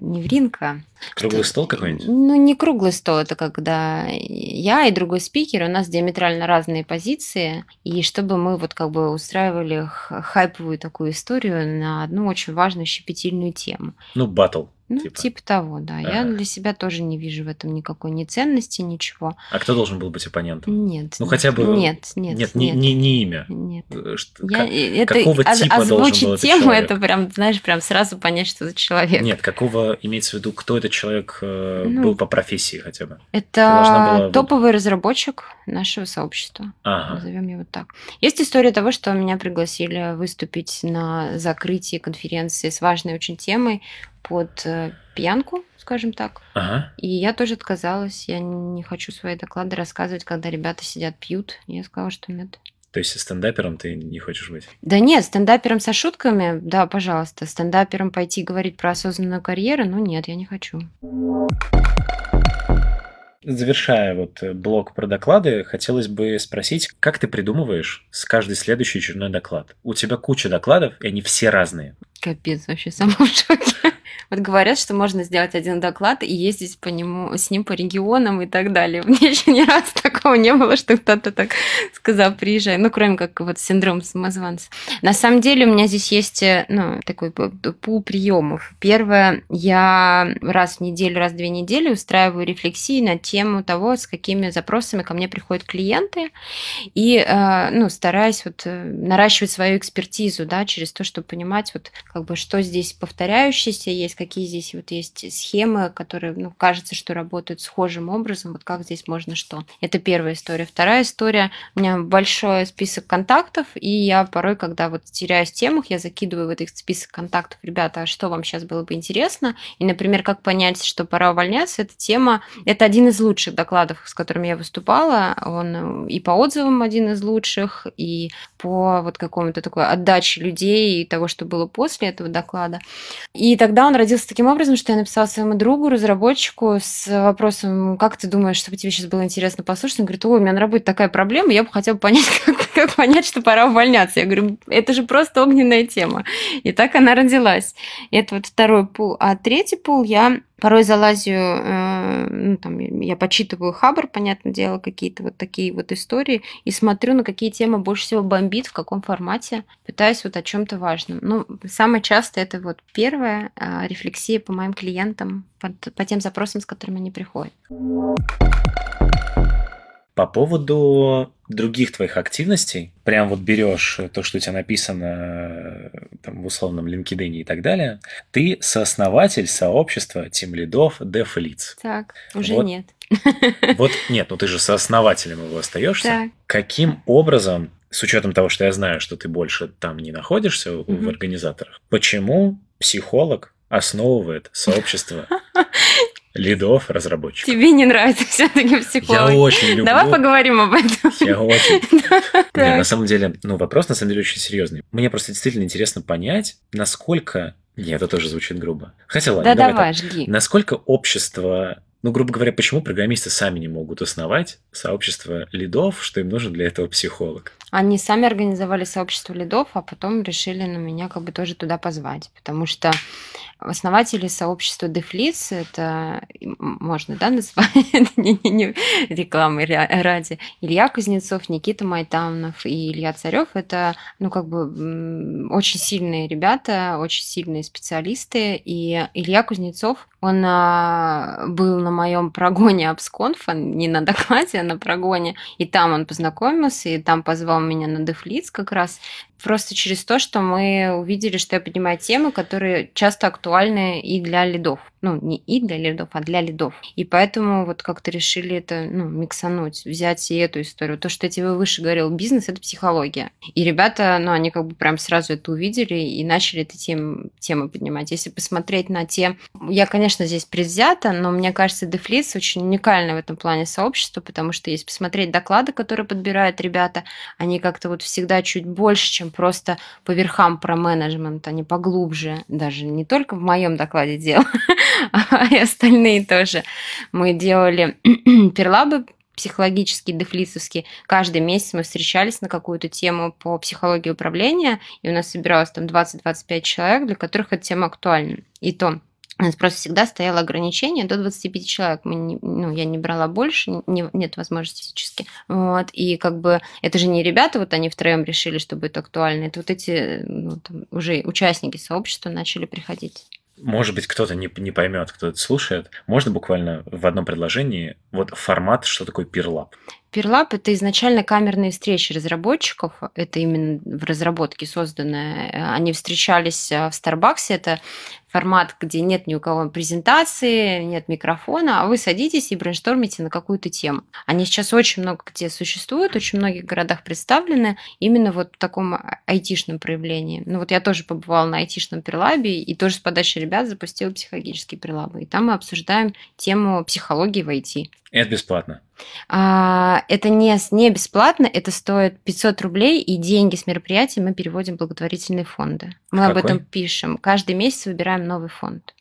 не в ринг, а... Круглый стол какой-нибудь? Ну, не круглый стол, это когда я и другой спикер, у нас диаметрально разные позиции, и чтобы мы вот как бы устраивали хайповую такую историю на одну очень важную щепетильную тему. Ну, батл. Ну, типа, типа того, да. Ага. Я для себя тоже не вижу в этом никакой ни ценности, ничего. А кто должен был быть оппонентом? Нет. Ну, хотя бы... Нет, нет, нет. Не, не, не имя. Нет. Э, что, я, как, это, какого типа должен был тему, это прям, знаешь, прям сразу понять, что за человек. Нет, какого, имеется в виду, кто этот человек э, ну, был по профессии хотя бы? Это была... топовый разработчик нашего сообщества. Ага. Назовем его так. Есть история того, что меня пригласили выступить на закрытии конференции с важной очень темой под э, пьянку, скажем так. Ага. И я тоже отказалась. Я не хочу свои доклады рассказывать, когда ребята сидят, пьют. Я сказала, что нет. То есть стендапером ты не хочешь быть? Да нет, стендапером со шутками, да, пожалуйста. Стендапером пойти говорить про осознанную карьеру, ну нет, я не хочу. Завершая вот э, блок про доклады, хотелось бы спросить, как ты придумываешь с каждый следующий очередной доклад? У тебя куча докладов, и они все разные. Капец, вообще сама в шоке. Вот говорят, что можно сделать один доклад и ездить по нему, с ним по регионам и так далее. Меня еще ни разу такого не было, что кто-то так сказал, приезжай. Ну, кроме как вот синдром самозванца. На самом деле у меня здесь есть э, ну, такой пул приемов. Первое, я раз в неделю, раз в две недели устраиваю рефлексии на тему того, с какими запросами ко мне приходят клиенты, и э, ну, стараюсь вот э, наращивать свою экспертизу, да, через то, чтобы понимать, вот как бы что здесь повторяющееся есть, какие здесь вот есть схемы, которые, ну, кажется, что работают схожим образом, вот как здесь можно что. Это первая история. Вторая история, у меня большой список контактов, и я порой, когда вот теряюсь в темах, я закидываю в этот список контактов, ребята, а что вам сейчас было бы интересно? И, например, как понять, что пора увольняться, эта тема, это один из лучших докладов, с которыми я выступала, он и по отзывам один из лучших, и по вот какому-то такой отдаче людей и того, что было после этого доклада. И тогда он родился таким образом, что я написала своему другу, разработчику, с вопросом, как ты думаешь, чтобы тебе сейчас было интересно послушать? Он говорит, ой, у меня на работе такая проблема, я бы хотела понять, как, как понять, что пора увольняться. Я говорю, это же просто огненная тема. И так она родилась. Это вот второй пул. А третий пул я порой залазю, э, ну, там, я почитываю хабр, понятное дело, какие-то вот такие вот истории, и смотрю, на какие темы больше всего бомбит, в каком формате, пытаюсь вот о чем-то важном. Ну, самое часто это вот первая э, рефлексия по моим клиентам, по тем запросам, с которыми они приходят. По поводу других твоих активностей, прям вот берешь то, что у тебя написано э, там, в условном LinkedIn и так далее, ты сооснователь сообщества тем лидов деф лиц. Так, уже вот, нет. Вот нет, ну ты же сооснователем его остаешься. Так. Каким образом, с учетом того, что я знаю, что ты больше там не находишься угу. в организаторах, почему психолог основывает сообщество лидов разработчиков. Тебе не нравится все-таки психолог. Я очень люблю. Давай поговорим об этом. Я очень. Нет, на самом деле, ну, вопрос на самом деле очень серьезный. Мне просто действительно интересно понять, насколько нет, это тоже звучит грубо. Хотя ладно, да давай, давай жги. Насколько общество ну, грубо говоря, почему программисты сами не могут основать сообщество лидов, что им нужен для этого психолог? Они сами организовали сообщество лидов, а потом решили на меня как бы тоже туда позвать, потому что основатели сообщества Дефлиц, это можно, да, назвать, не, рекламы ради, Илья Кузнецов, Никита Майтамнов и Илья Царев, это, ну, как бы очень сильные ребята, очень сильные специалисты, и Илья Кузнецов, он а, был на моем прогоне Абсконфа, не на докладе, а на прогоне, и там он познакомился, и там позвал меня на Дефлиц как раз, просто через то, что мы увидели, что я поднимаю темы, которые часто актуальны и для лидов. Ну, не и для лидов, а для лидов. И поэтому вот как-то решили это, ну, миксануть, взять и эту историю. То, что я тебе выше говорил, бизнес – это психология. И ребята, ну, они как бы прям сразу это увидели и начали эти тем, темы поднимать. Если посмотреть на те... Я, конечно, здесь предвзята, но мне кажется, Дефлиц очень уникально в этом плане сообщество, потому что если посмотреть доклады, которые подбирают ребята, они как-то вот всегда чуть больше, чем просто по верхам про менеджмент, они поглубже, даже не только в моем докладе дело, а и остальные тоже. Мы делали перлабы психологический, дефлицовский. Каждый месяц мы встречались на какую-то тему по психологии управления, и у нас собиралось там 20-25 человек, для которых эта тема актуальна. И то у нас просто всегда стояло ограничение до 25 человек. Мы не, ну, я не брала больше, не, нет возможности физически. Вот. И как бы это же не ребята, вот они втроем решили, чтобы это актуально. Это вот эти ну, там, уже участники сообщества начали приходить. Может быть, кто-то не, не поймет, кто это слушает. Можно буквально в одном предложении вот формат, что такое PeerLab? Пирлап – это изначально камерные встречи разработчиков. Это именно в разработке созданное. Они встречались э, в Старбаксе. Это формат, где нет ни у кого презентации, нет микрофона, а вы садитесь и брейнштормите на какую-то тему. Они сейчас очень много где существуют, очень многих городах представлены именно вот в таком айтишном проявлении. Ну вот я тоже побывала на айтишном перлабе и тоже с подачи ребят запустила психологические перлабы. И там мы обсуждаем тему психологии в IT. Это бесплатно. А, это не, не бесплатно, это стоит 500 рублей, и деньги с мероприятия мы переводим в благотворительные фонды. Мы Какой? об этом пишем. Каждый месяц выбираем новый фонд.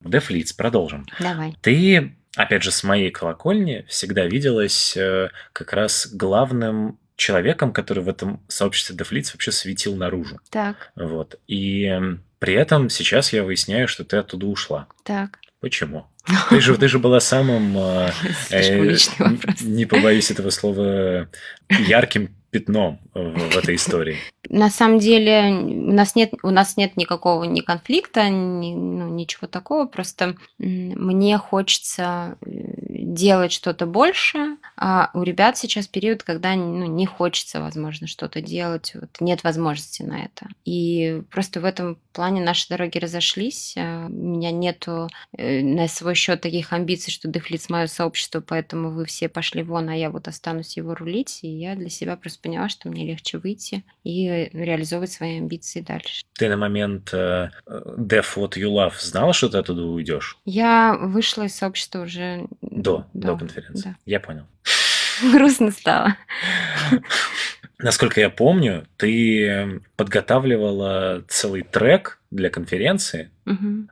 Дефлиц, продолжим. Давай. Ты, опять же, с моей колокольни всегда виделась э, как раз главным человеком, который в этом сообществе Дефлиц вообще светил наружу. Так. Вот. И при этом сейчас я выясняю, что ты оттуда ушла. Так. Почему? Ты же, ты же была самым, э, э не побоюсь этого слова, ярким пятном в, в этой истории. На самом деле у нас нет, у нас нет никакого ни конфликта, ни, ну, ничего такого. Просто мне хочется э, делать что-то больше, а у ребят сейчас период, когда ну, не хочется, возможно, что-то делать, вот, нет возможности на это. И просто в этом плане наши дороги разошлись. А, у меня нету э, на свой счет таких амбиций, что Дефлиц мое сообщество, поэтому вы все пошли вон, а я вот останусь его рулить. И я для себя просто поняла, что мне легче выйти и реализовывать свои амбиции дальше. Ты на момент uh, Def What You Love знала, что ты оттуда уйдешь? Я вышла из сообщества уже до, да, до конференции. Да. Я понял. Грустно стало. Насколько я помню, ты подготавливала целый трек для конференции. Угу.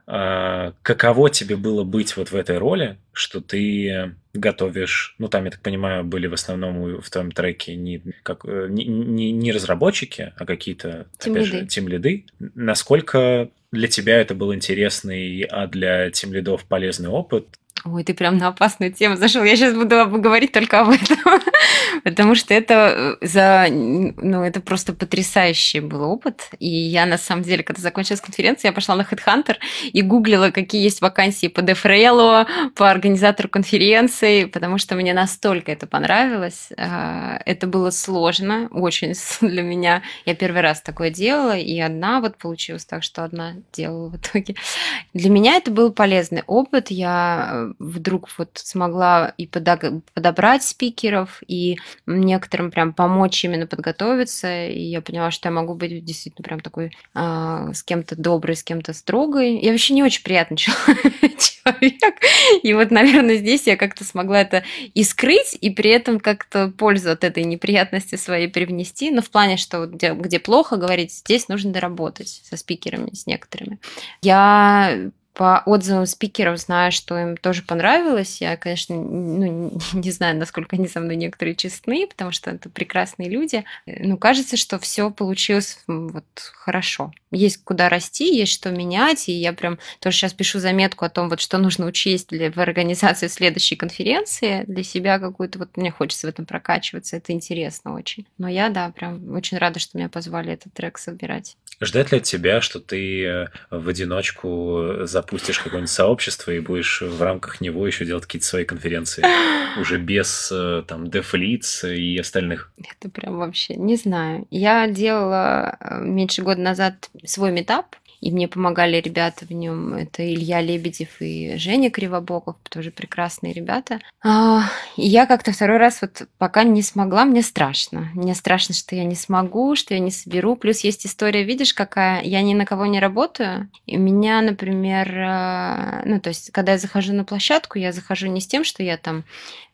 каково тебе было быть вот в этой роли, что ты готовишь, ну там, я так понимаю, были в основном в твоем треке не, как, э, не, не, не разработчики, а какие-то, опять же, тим-лиды. Насколько для тебя это был интересный, а для тим-лидов полезный опыт? Ой, ты прям на опасную тему зашел. Я сейчас буду говорить только об этом, потому что это э, за, ну, это просто потрясающий был опыт. И я на самом деле, когда закончилась конференция, я пошла на Headhunter и гуглила, какие есть вакансии по Дефрейлу, по организатору конференции, потому что мне настолько это понравилось. А, это было сложно, очень для меня. Я первый раз такое делала, и одна вот получилось так, что одна делала в итоге. Для меня это был полезный опыт. Я вдруг вот смогла и подобрать спикеров, и некоторым прям помочь именно подготовиться, и я поняла, что я могу быть действительно прям такой а, с кем-то доброй, с кем-то строгой. Я вообще не очень приятный человек, и вот, наверное, здесь я как-то смогла это и скрыть, и при этом как-то пользу от этой неприятности своей привнести, но в плане, что где, где плохо говорить, здесь нужно доработать со спикерами, с некоторыми. Я по отзывам спикеров знаю, что им тоже понравилось. Я, конечно, ну, не знаю, насколько они со мной некоторые честны, потому что это прекрасные люди. Но кажется, что все получилось вот хорошо. Есть куда расти, есть что менять, и я прям тоже сейчас пишу заметку о том, вот что нужно учесть для, в организации следующей конференции для себя какую-то, вот мне хочется в этом прокачиваться, это интересно очень. Но я, да, прям очень рада, что меня позвали этот трек собирать. Ждать ли от тебя, что ты э, в одиночку запустишь какое-нибудь сообщество и будешь в рамках него еще делать какие-то свои конференции уже без э, там дефлиц и остальных? Это прям вообще не знаю. Я делала э, меньше года назад свой метап, и мне помогали ребята в нем. Это Илья Лебедев и Женя Кривобоков, тоже прекрасные ребята. А, и я как-то второй раз вот пока не смогла, мне страшно. Мне страшно, что я не смогу, что я не соберу. Плюс есть история, видишь, какая? Я ни на кого не работаю. И меня, например, а, ну, то есть, когда я захожу на площадку, я захожу не с тем, что я там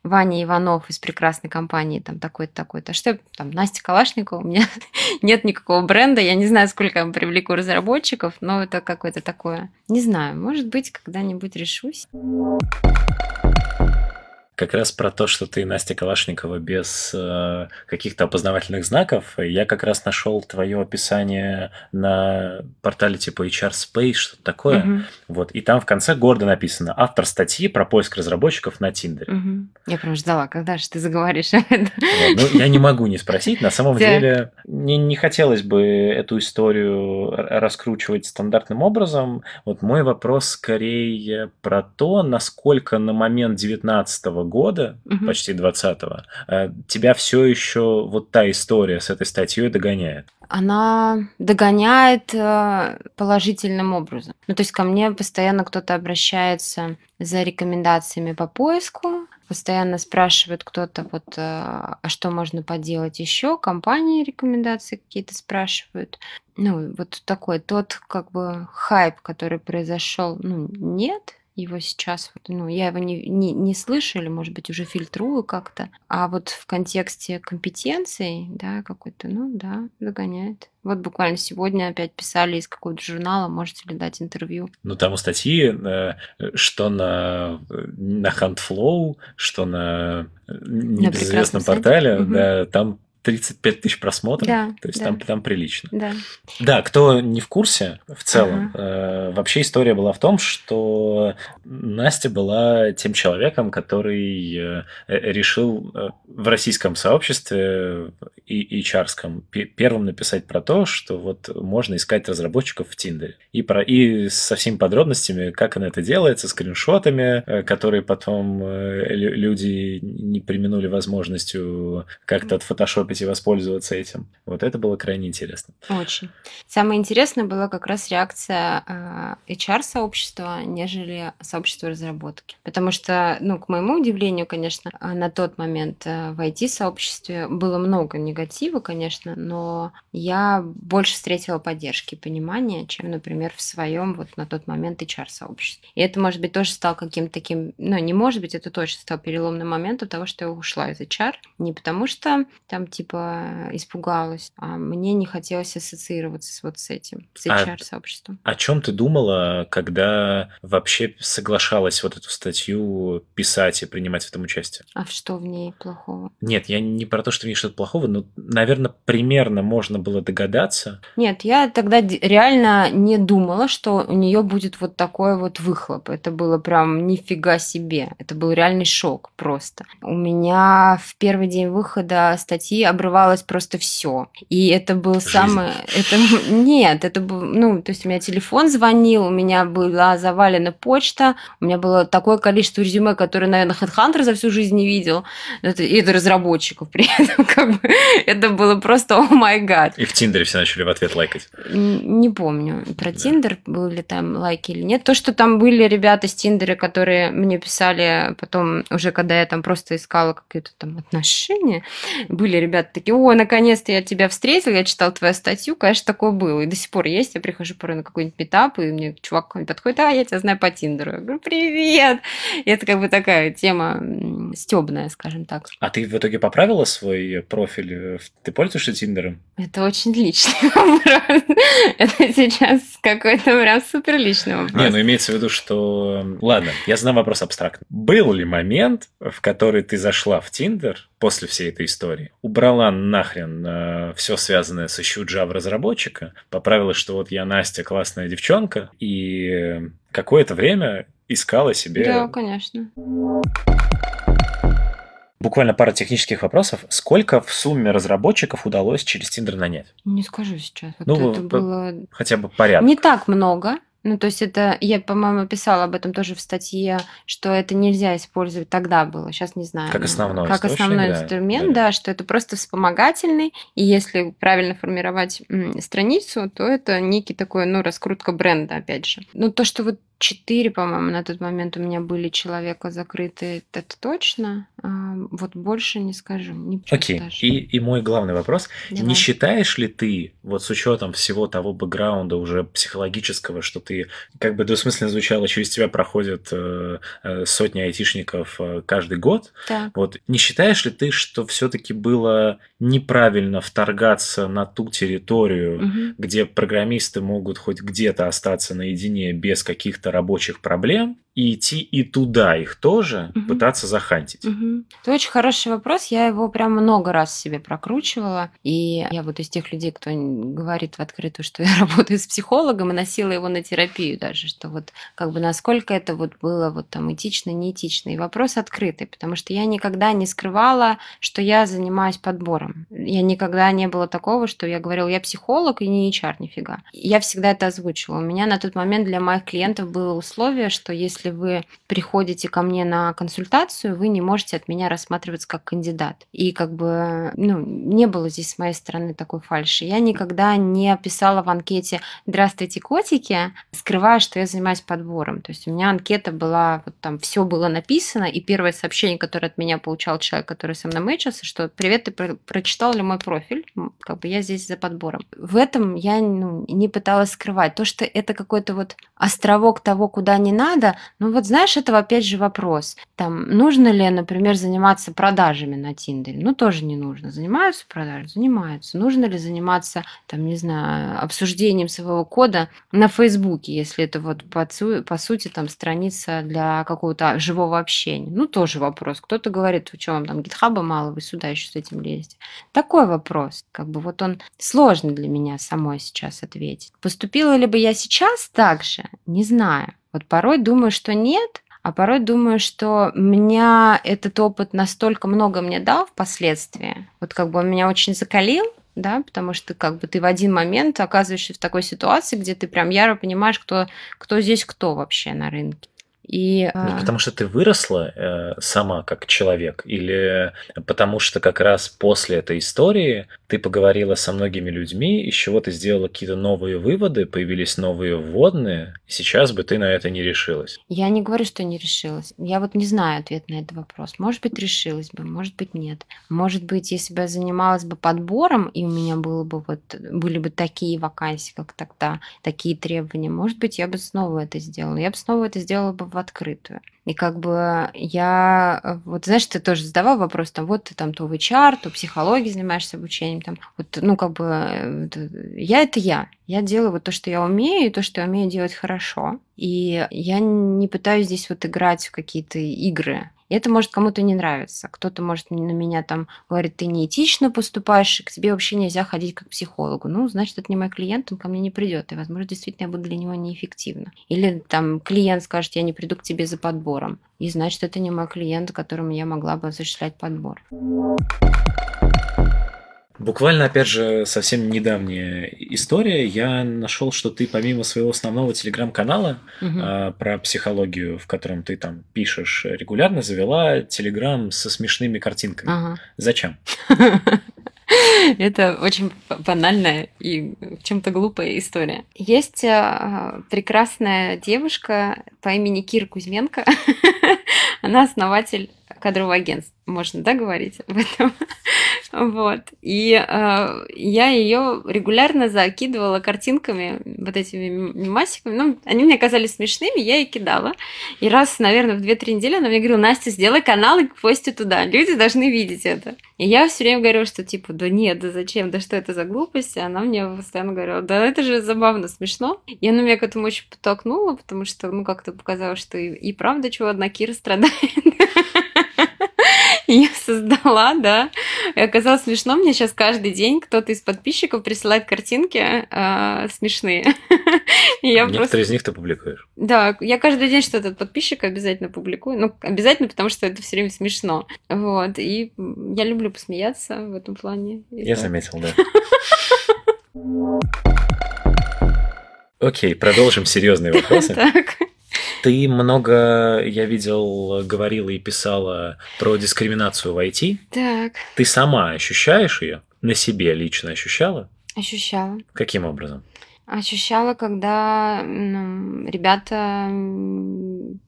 Ваня Иванов из прекрасной компании, там такой-то, такой-то. А что там, Настя Калашникова, у меня нет никакого бренда, я не знаю, сколько я привлеку разработчиков, но это какое-то такое, не знаю, может быть, когда-нибудь решусь. Как раз про то, что ты Настя Калашникова без э, каких-то опознавательных знаков. Я как раз нашел твое описание на портале типа HR Space, что-то такое. Угу. Вот, и там в конце гордо написано автор статьи про поиск разработчиков на Тиндере. Угу. Я прям ждала, когда же ты заговоришь об этом. Вот, ну, я не могу не спросить. На самом деле, не, не хотелось бы эту историю раскручивать стандартным образом. Вот мой вопрос скорее про то, насколько на момент 19 года, угу. почти 20-го, э, тебя все еще вот та история с этой статьей догоняет она догоняет э, положительным образом. Ну, то есть ко мне постоянно кто-то обращается за рекомендациями по поиску, постоянно спрашивает кто-то, вот, э, а что можно поделать еще, компании рекомендации какие-то спрашивают. Ну, вот такой тот, как бы, хайп, который произошел, ну, нет, его сейчас, ну, я его не, не, не слышу, или, может быть, уже фильтрую как-то. А вот в контексте компетенций, да, какой-то, ну, да, догоняет. Вот буквально сегодня опять писали из какого-то журнала, можете ли дать интервью. Ну, там у статьи, э, что на, на HuntFlow, что на небезызвестном портале, угу. да, там 35 тысяч просмотров. Да, то есть да. там, там прилично. Да. да, кто не в курсе, в целом, ага. э, вообще история была в том, что Настя была тем человеком, который э, решил э, в российском сообществе и, и чарском первым написать про то, что вот можно искать разработчиков в Тиндере. И, про, и со всеми подробностями, как она это делается, скриншотами, э, которые потом э, люди не применули возможностью как-то отфотошопить и воспользоваться этим. Вот это было крайне интересно. Очень. Самое интересное была как раз реакция э, HR-сообщества, нежели сообщества разработки. Потому что, ну, к моему удивлению, конечно, на тот момент в IT-сообществе было много негатива, конечно, но я больше встретила поддержки и понимания, чем, например, в своем вот на тот момент HR-сообществе. И это, может быть, тоже стал каким-то таким, ну, не может быть, это точно стал переломным моментом того, что я ушла из HR. Не потому что там, типа, испугалась, а мне не хотелось ассоциироваться вот с этим, с HR-сообществом. А, о чем ты думала, когда вообще соглашалась вот эту статью писать и принимать в этом участие? А что в ней плохого? Нет, я не про то, что в ней что-то плохого, но наверное, примерно можно было догадаться. Нет, я тогда реально не думала, что у нее будет вот такой вот выхлоп. Это было прям нифига себе. Это был реальный шок просто. У меня в первый день выхода статьи обрывалось просто все. И это был Жизнь. самый... Это... Нет, это был... Ну, то есть у меня телефон звонил, у меня была завалена почта, у меня было такое количество резюме, которое, наверное, HeadHunter за всю жизнь не видел. Это, и это разработчиков при этом. Как бы это было просто о май гад. И в Тиндере все начали в ответ лайкать. Не помню про да. Тиндер, были ли там лайки или нет. То, что там были ребята с Тиндера, которые мне писали потом, уже когда я там просто искала какие-то там отношения, были ребята такие, о, наконец-то я тебя встретил, я читал твою статью, конечно, такое было. И до сих пор есть. Я прихожу порой на какой-нибудь метап, и мне чувак подходит, а, я тебя знаю по Тиндеру. Я говорю, привет! И это как бы такая тема стебная, скажем так. А ты в итоге поправила свой профиль ты пользуешься Тиндером? Это очень личный вопрос. Это сейчас какой-то прям супер личный вопрос. Не, ну имеется в виду, что... Ладно, я знаю вопрос абстрактно. Был ли момент, в который ты зашла в Тиндер после всей этой истории, убрала нахрен э, все связанное с ищу Java разработчика, поправила, что вот я Настя, классная девчонка, и какое-то время искала себе... Да, конечно. Буквально пара технических вопросов. Сколько в сумме разработчиков удалось через Тиндер нанять? Не скажу сейчас. Вот ну, это было... хотя бы порядок. Не так много. Ну, то есть это, я, по-моему, писала об этом тоже в статье, что это нельзя использовать тогда было, сейчас не знаю. Как основной Как основной инструмент, да, да, что это просто вспомогательный, и если правильно формировать страницу, то это некий такой, ну, раскрутка бренда, опять же. Ну, то, что вот четыре, по-моему, на тот момент у меня были человека закрыты, это точно. А, вот больше не скажу. Не Окей. Okay. И, и мой главный вопрос. Давай. Не считаешь ли ты, вот с учетом всего того бэкграунда уже психологического, что ты, как бы двусмысленно звучало, через тебя проходят э, э, сотни айтишников э, каждый год, так. вот не считаешь ли ты, что все-таки было неправильно вторгаться на ту территорию, угу. где программисты могут хоть где-то остаться наедине без каких-то рабочих проблем, и идти и туда их тоже Мгм. пытаться захантить? Мгм. Это очень хороший вопрос. Я его прям много раз себе прокручивала. И я вот из тех людей, кто говорит в открытую, что я работаю с психологом, и носила его на терапию даже, что вот как бы насколько это вот было вот там этично, неэтично. И вопрос открытый, потому что я никогда не скрывала, что я занимаюсь подбором. Я никогда не было такого, что я говорила, я психолог и не HR нифига. Я всегда это озвучивала. У меня на тот момент для моих клиентов было условие, что если вы приходите ко мне на консультацию, вы не можете от меня рассматриваться как кандидат. И как бы, ну, не было здесь с моей стороны такой фальши. Я никогда не писала в анкете «Здравствуйте, котики», скрывая, что я занимаюсь подбором. То есть у меня анкета была, вот там все было написано, и первое сообщение, которое от меня получал человек, который со мной мэчился, что «Привет, ты про- прочитал ли мой профиль?» Как бы я здесь за подбором. В этом я ну, не пыталась скрывать. То, что это какой-то вот островок того, куда не надо, ну вот знаешь, это опять же вопрос. Там, нужно ли, например, заниматься продажами на Тиндере? Ну, тоже не нужно. Занимаются продажами? Занимаются. Нужно ли заниматься, там, не знаю, обсуждением своего кода на Фейсбуке, если это вот по, су- по сути там страница для какого-то живого общения? Ну, тоже вопрос. Кто-то говорит, что вам там гитхаба мало, вы сюда еще с этим лезете. Такой вопрос. Как бы вот он сложный для меня самой сейчас ответить. Поступила ли бы я сейчас так же? Не знаю. Вот порой думаю, что нет, а порой думаю, что меня этот опыт настолько много мне дал впоследствии. Вот как бы он меня очень закалил, да, потому что как бы ты в один момент оказываешься в такой ситуации, где ты прям яро понимаешь, кто, кто здесь кто вообще на рынке. И, Ну, потому что ты выросла э, сама как человек, или потому что как раз после этой истории ты поговорила со многими людьми, из чего ты сделала какие-то новые выводы, появились новые вводные, и сейчас бы ты на это не решилась. Я не говорю, что не решилась. Я вот не знаю ответ на этот вопрос. Может быть, решилась бы, может быть, нет. Может быть, если бы я занималась бы подбором, и у меня было бы вот, были бы такие вакансии, как тогда, такие требования, может быть, я бы снова это сделала. Я бы снова это сделала бы в открытую. И как бы я, э, вот знаешь, ты тоже задавал вопрос, там, вот ты там то в HR, то психологией занимаешься обучением, там, вот, ну, как бы, э, я это я. Я делаю вот то, что я умею, и то, что я умею делать хорошо. И я не пытаюсь здесь вот играть в какие-то игры. И это может кому-то не нравиться. Кто-то может на меня там говорит, ты неэтично поступаешь, к тебе вообще нельзя ходить как к психологу. Ну, значит, это не мой клиент, он ко мне не придет. И, возможно, действительно я буду для него неэффективна. Или там клиент скажет, я не приду к тебе за подбором. И значит, это не мой клиент, которому я могла бы осуществлять подбор. Буквально, опять же, совсем недавняя история. Я нашел, что ты помимо своего основного телеграм-канала а, про психологию, в котором ты там пишешь регулярно, завела телеграм со смешными картинками. Ага. Зачем? Это очень банальная и в чем-то глупая история. Есть а, прекрасная девушка по имени Кира Кузьменко. Она основатель кадрового агентства. Можно, да, говорить об этом? Вот. И э, я ее регулярно закидывала картинками, вот этими мемасиками. Ну, они мне казались смешными, я ей кидала. И раз, наверное, в 2-3 недели она мне говорила, Настя, сделай канал и пости туда. Люди должны видеть это. И я все время говорила, что типа, да нет, да зачем, да что это за глупость? И она мне постоянно говорила, да это же забавно, смешно. И она меня к этому очень подтолкнула, потому что, ну, как-то показалось, что и, и правда, чего одна Кира страдает. Я создала, да. И оказалось смешно. Мне сейчас каждый день кто-то из подписчиков присылает картинки э, смешные. Я Некоторые просто... из них ты публикуешь. Да, я каждый день что-то от подписчика обязательно публикую. Ну, обязательно, потому что это все время смешно. Вот. И я люблю посмеяться в этом плане. И Я так. заметил, да. Окей, продолжим серьезные вопросы. Так. Ты много, я видел, говорила и писала про дискриминацию в IT. Так. Ты сама ощущаешь ее? На себе лично ощущала? Ощущала. Каким образом? Ощущала, когда ну, ребята,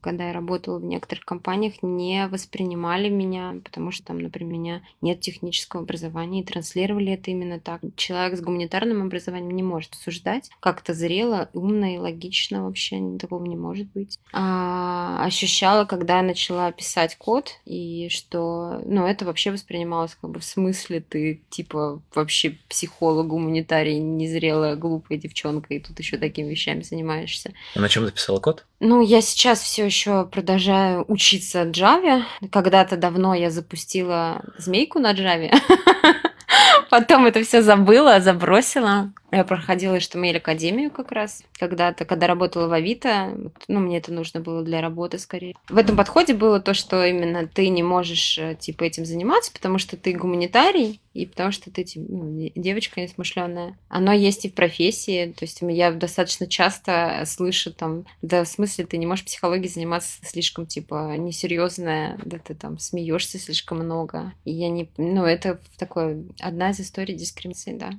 когда я работала в некоторых компаниях, не воспринимали меня, потому что там, например, у меня нет технического образования, и транслировали это именно так. Человек с гуманитарным образованием не может суждать как-то зрело, умно и логично вообще такого не может быть. А, ощущала, когда я начала писать код, и что, ну, это вообще воспринималось как бы в смысле ты, типа, вообще психолог, гуманитарий, незрелая, глупая девчонка, и тут еще такими вещами занимаешься. А на чем ты писала код? Ну, я сейчас все еще продолжаю учиться Java. Когда-то давно я запустила змейку на Java. Потом это все забыла, забросила. Я проходила HTML академию как раз когда-то, когда работала в Авито. Ну, мне это нужно было для работы скорее. В этом подходе было то, что именно ты не можешь э, типа этим заниматься, потому что ты гуманитарий, и потому что ты типа, ну, девочка несмышленная. Оно есть и в профессии. То есть я достаточно часто слышу там, да, в смысле, ты не можешь психологией заниматься слишком, типа, несерьезная, да ты там смеешься слишком много. И я не... Ну, это такое одна из историй дискриминации, да.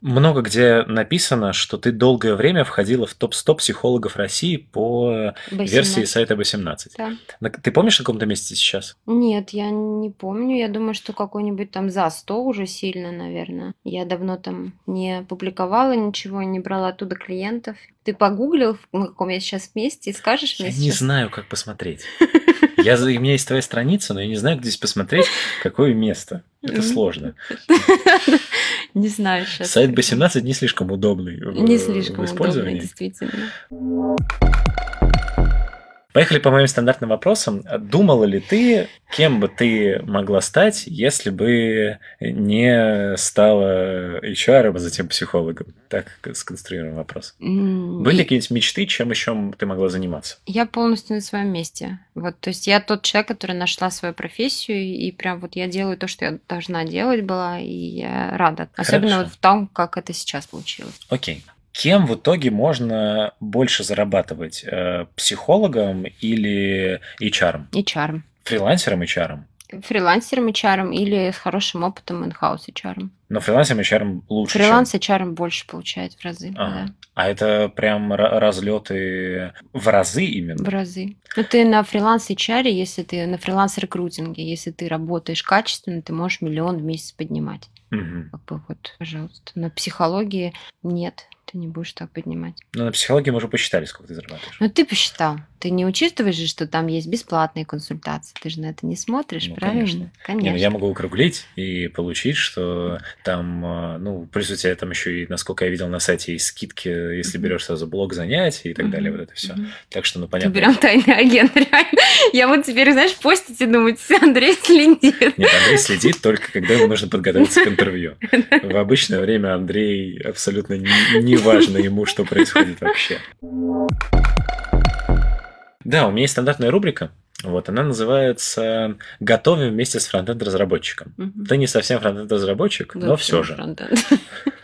Много где написано, что ты долгое время входила в топ-100 психологов России по версии сайта 18. Да. Ты помнишь, на каком-то месте сейчас? Нет, я не помню. Я думаю, что какой-нибудь там за 100 уже сильно, наверное. Я давно там не публиковала ничего, не брала оттуда клиентов. Ты погуглил, на каком я сейчас месте, и скажешь мне Я сейчас? не знаю, как посмотреть. Я, у меня есть твоя страница, но я не знаю, где здесь посмотреть, какое место. Это сложно. Не знаю сейчас. Сайт B17 не слишком удобный Не в, слишком в удобно, действительно. Поехали по моим стандартным вопросам. Думала ли ты, кем бы ты могла стать, если бы не стала HR, а затем психологом? Так сконструируем вопрос. Были какие-нибудь мечты, чем еще ты могла заниматься? Я полностью на своем месте. Вот, то есть я тот человек, который нашла свою профессию, и прям вот я делаю то, что я должна делать была, и я рада. Особенно Хорошо. вот в том, как это сейчас получилось. Окей. Кем в итоге можно больше зарабатывать? Э, Психологом или HR? HR. Фрилансером HR? Фрилансером HR или с хорошим опытом in-house HR. Но фрилансером HR лучше, чем- Фриланс HR больше получает в разы. Ага. да. А это прям разлеты в разы именно? В разы. Ну, ты на фриланс HR, если ты на фриланс рекрутинге, если ты работаешь качественно, ты можешь миллион в месяц поднимать. Мгм. Как бы вот, пожалуйста. На психологии нет, ты не будешь так поднимать. Ну, на психологии мы уже посчитали, сколько ты зарабатываешь. Ну, ты посчитал. Ты не учитываешь же, что там есть бесплатные консультации. Ты же на это не смотришь, Ну, правильно? конечно. Не, Конечно. ну я могу округлить и получить, что там, э, ну, плюс у тебя там еще и, насколько я видел на сайте, есть скидки, если Мгм. берешь сразу блок занятий и так далее, вот это все. Так что, ну, Ты понятно. прям тайный агент, реально. Я вот теперь, знаешь, постите, думаю, Андрей следит. Нет, Андрей следит только, когда ему нужно подготовиться к интервью. В обычное время Андрей абсолютно не, не важно ему, что происходит вообще. Да, у меня есть стандартная рубрика. Вот, она называется «Готовим вместе с фронтенд-разработчиком». Мгм. Ты не совсем фронтенд-разработчик, Да, но все же. фронтенд.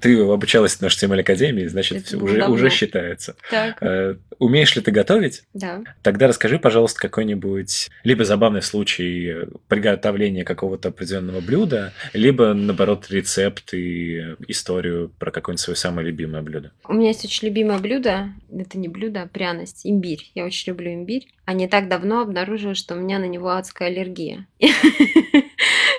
Ты обучалась на HTML Академии, значит, уже, уже считается. Так, Э, Умеешь ли ты готовить? да. Тогда расскажи, пожалуйста, какой-нибудь либо забавный случай приготовления какого-то определенного блюда, либо, наоборот, рецепт и историю про какое-нибудь свое самое любимое блюдо. У меня есть очень любимое блюдо. Это не блюдо, а пряность. Имбирь. Я очень люблю имбирь. А не так давно обнаружила, что у меня на него адская аллергия.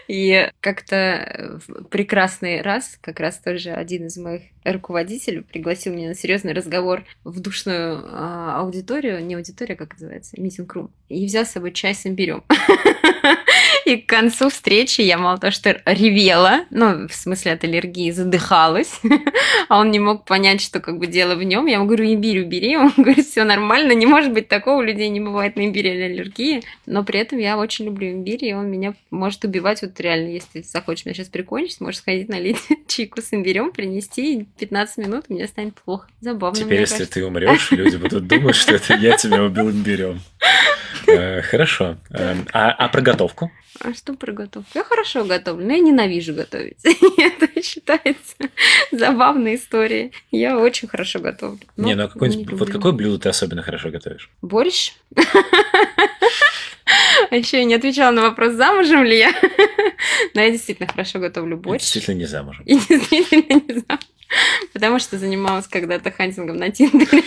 И как-то в прекрасный раз, как раз тоже один из моих руководителей пригласил меня на серьезный разговор в душную а, аудиторию, не аудитория, как называется, митинг-рум, и взял с собой чай с имбирем. И к концу встречи я мало того, что ревела, ну, в смысле от аллергии, задыхалась, а он не мог понять, что как бы дело в нем. Я ему говорю, имбирь убери. Он говорит, все нормально, не может быть такого, у людей не бывает на имбирь аллергии. Но при этом я очень люблю имбирь, и он меня может убивать. Вот реально, если захочешь меня сейчас прикончить, можешь сходить налить чайку с имбирем, принести, и 15 минут, мне станет плохо. Забавно, Теперь, если кажется. ты умрешь, люди будут думать, что это я тебя убил имбирем. Э, Хорошо. Э, А, а про готовку? А что про готовку? Я хорошо готовлю, но я ненавижу готовить. Это считается забавной историей. Я очень хорошо готовлю. Не, ну а не вот какое блюдо ты особенно хорошо готовишь? Борщ? А еще я не отвечала на вопрос, замужем ли я. Но я действительно хорошо готовлю борщ. Действительно не замужем. И действительно не знаю. Потому что занималась когда-то хантингом на Тиндере.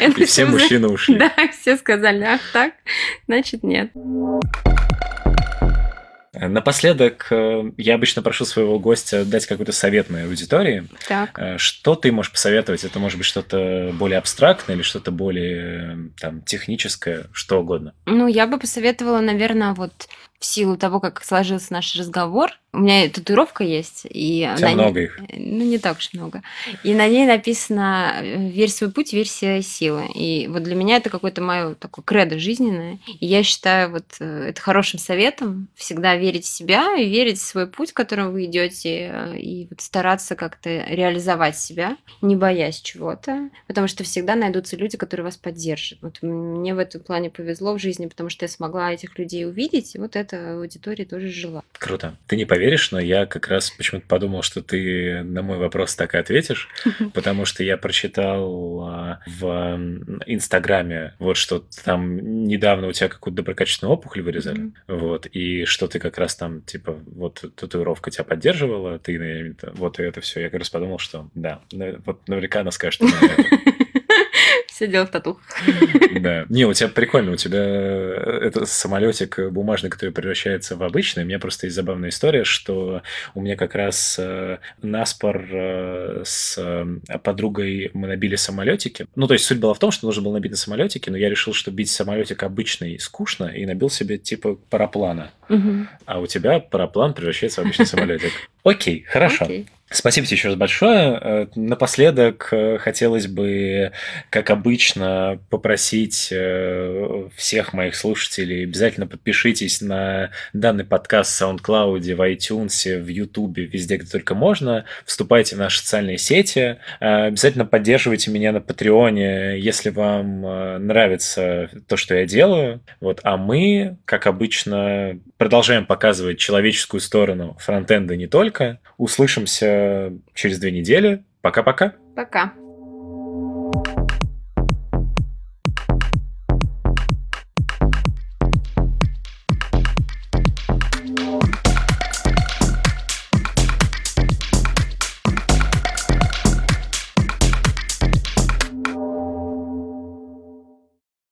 И все мужчины ушли. Да, все сказали, ах так, значит нет. Напоследок, э, я обычно прошу своего гостя дать какой-то совет моей аудитории. Так. Э, Что ты можешь посоветовать? Это может быть что-то более абстрактное или что-то более э, там, техническое, что угодно. Ну, я бы посоветовала, наверное, вот в силу того, как сложился наш разговор, у меня татуировка есть, и У тебя много их. ну не так уж много, и на ней написано э, «Верь свой путь, верь силы». И вот для меня это какое-то мое такое кредо жизненное. И я считаю вот э, это хорошим советом всегда верить в себя и верить в свой путь, которым вы идете, э, и вот стараться как-то реализовать себя, не боясь чего-то, потому что всегда найдутся люди, которые вас поддержат. Вот мне в этом плане повезло в жизни, потому что я смогла этих людей увидеть, и вот эта аудитория тоже жила. Круто. Ты не поверишь, но я как раз почему-то подумал, что ты на мой вопрос так и ответишь, потому что я прочитал а, в Инстаграме вот что там недавно у тебя какую-то доброкачественную опухоль вырезали, вот, и что ты как раз там, типа, вот татуировка тебя поддерживала, ты вот это все. Я как раз подумал, что да, вот наверняка она скажет, что все дело в татухах. Да. Не, у тебя прикольно, у тебя э, это самолетик бумажный, который превращается в обычный. У меня просто есть забавная история, что у меня как раз э, наспор э, с подругой мы набили самолетики. Ну, то есть суть была в том, что нужно было набить на самолетики, но я решил, что бить самолетик обычный скучно, и набил себе типа параплана. Угу. А у тебя параплан превращается в обычный самолетик. Окей, хорошо. Окей. Спасибо тебе еще раз большое. Э, напоследок э, хотелось бы, как обычно, попросить э, всех моих слушателей обязательно подпишитесь на данный подкаст в SoundCloud, в iTunes, в YouTube, везде, где только можно. Вступайте в наши социальные сети. Обязательно поддерживайте меня на Патреоне, если вам нравится то, что я делаю. Вот. А мы, как обычно, продолжаем показывать человеческую сторону фронтенда не только. Услышимся Э, через две недели. Пока-пока. Пока. -пока. Пока.